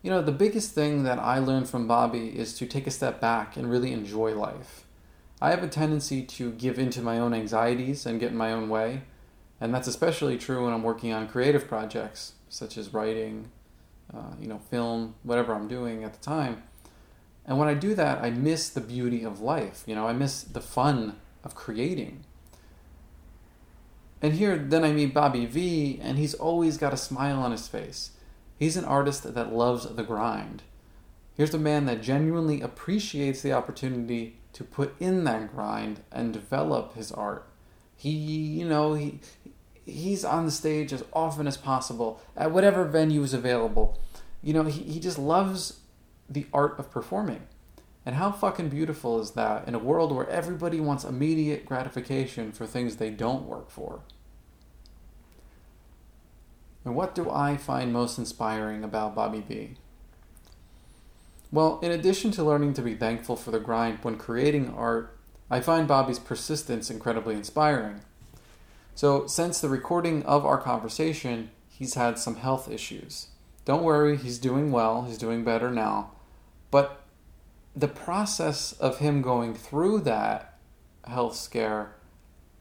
S1: you know, the biggest thing that I learned from Bobby is to take a step back and really enjoy life. I have a tendency to give into my own anxieties and get in my own way, and that's especially true when I'm working on creative projects such as writing, uh, you know, film, whatever I'm doing at the time. And when I do that, I miss the beauty of life. You know, I miss the fun of creating. And here, then I meet Bobby V, and he's always got a smile on his face. He's an artist that loves the grind. Here's a man that genuinely appreciates the opportunity to put in that grind and develop his art. He, you know, he he's on the stage as often as possible at whatever venue is available. You know, he, he just loves the art of performing. And how fucking beautiful is that in a world where everybody wants immediate gratification for things they don't work for? And what do I find most inspiring about Bobby V? Well, in addition to learning to be thankful for the grind when creating art, I find Bobby's persistence incredibly inspiring. So, since the recording of our conversation, he's had some health issues. Don't worry, he's doing well, he's doing better now. But the process of him going through that health scare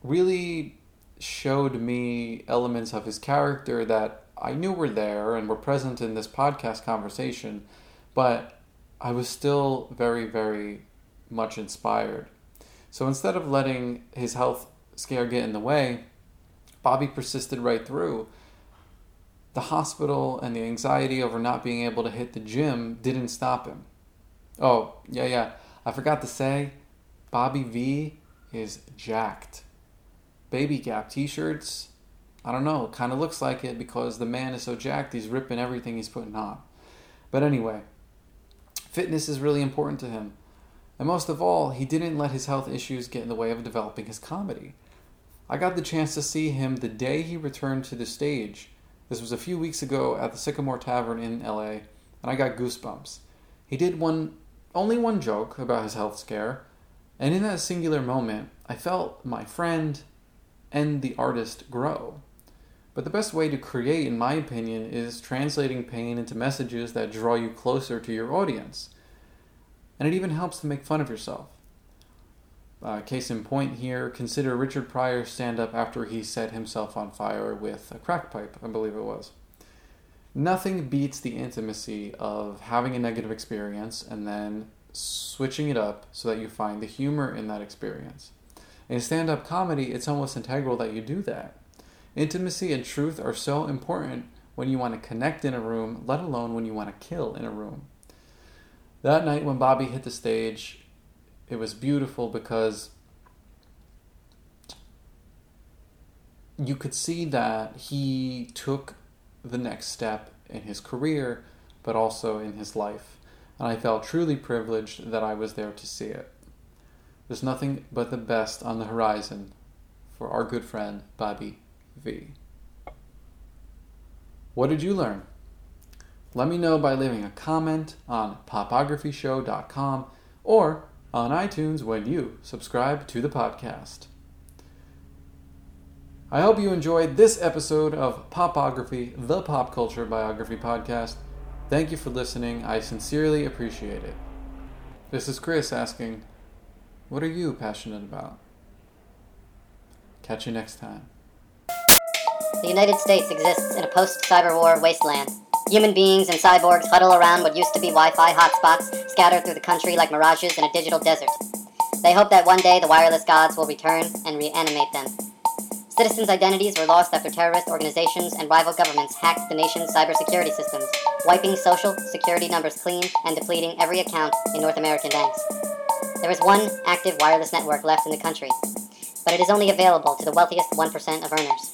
S1: really showed me elements of his character that I knew were there and were present in this podcast conversation, but I was still very, very much inspired. So instead of letting his health scare get in the way, Bobby persisted right through. The hospital and the anxiety over not being able to hit the gym didn't stop him. Oh, yeah, yeah. I forgot to say, Bobby V is jacked. Baby Gap t shirts, I don't know, kind of looks like it because the man is so jacked, he's ripping everything he's putting on. But anyway, fitness is really important to him. And most of all, he didn't let his health issues get in the way of developing his comedy. I got the chance to see him the day he returned to the stage. This was a few weeks ago at the Sycamore Tavern in LA, and I got goosebumps. He did one only one joke about his health scare, and in that singular moment, I felt my friend and the artist grow. But the best way to create, in my opinion, is translating pain into messages that draw you closer to your audience. And it even helps to make fun of yourself. Uh, case in point here, consider Richard Pryor's stand up after he set himself on fire with a crack pipe, I believe it was. Nothing beats the intimacy of having a negative experience and then switching it up so that you find the humor in that experience. In stand up comedy, it's almost integral that you do that. Intimacy and truth are so important when you want to connect in a room, let alone when you want to kill in a room. That night when Bobby hit the stage, it was beautiful because you could see that he took the next step in his career, but also in his life. And I felt truly privileged that I was there to see it. There's nothing but the best on the horizon for our good friend Bobby V. What did you learn? Let me know by leaving a comment on popography.show.com or on iTunes when you subscribe to the podcast. I hope you enjoyed this episode of Popography, the pop culture biography podcast. Thank you for listening. I sincerely appreciate it. This is Chris asking, What are you passionate about? Catch you next time.
S4: The United States exists in a post cyber war wasteland. Human beings and cyborgs huddle around what used to be Wi Fi hotspots scattered through the country like mirages in a digital desert. They hope that one day the wireless gods will return and reanimate them. Citizens' identities were lost after terrorist organizations and rival governments hacked the nation's cybersecurity systems, wiping social security numbers clean and depleting every account in North American banks. There is one active wireless network left in the country, but it is only available to the wealthiest 1% of earners.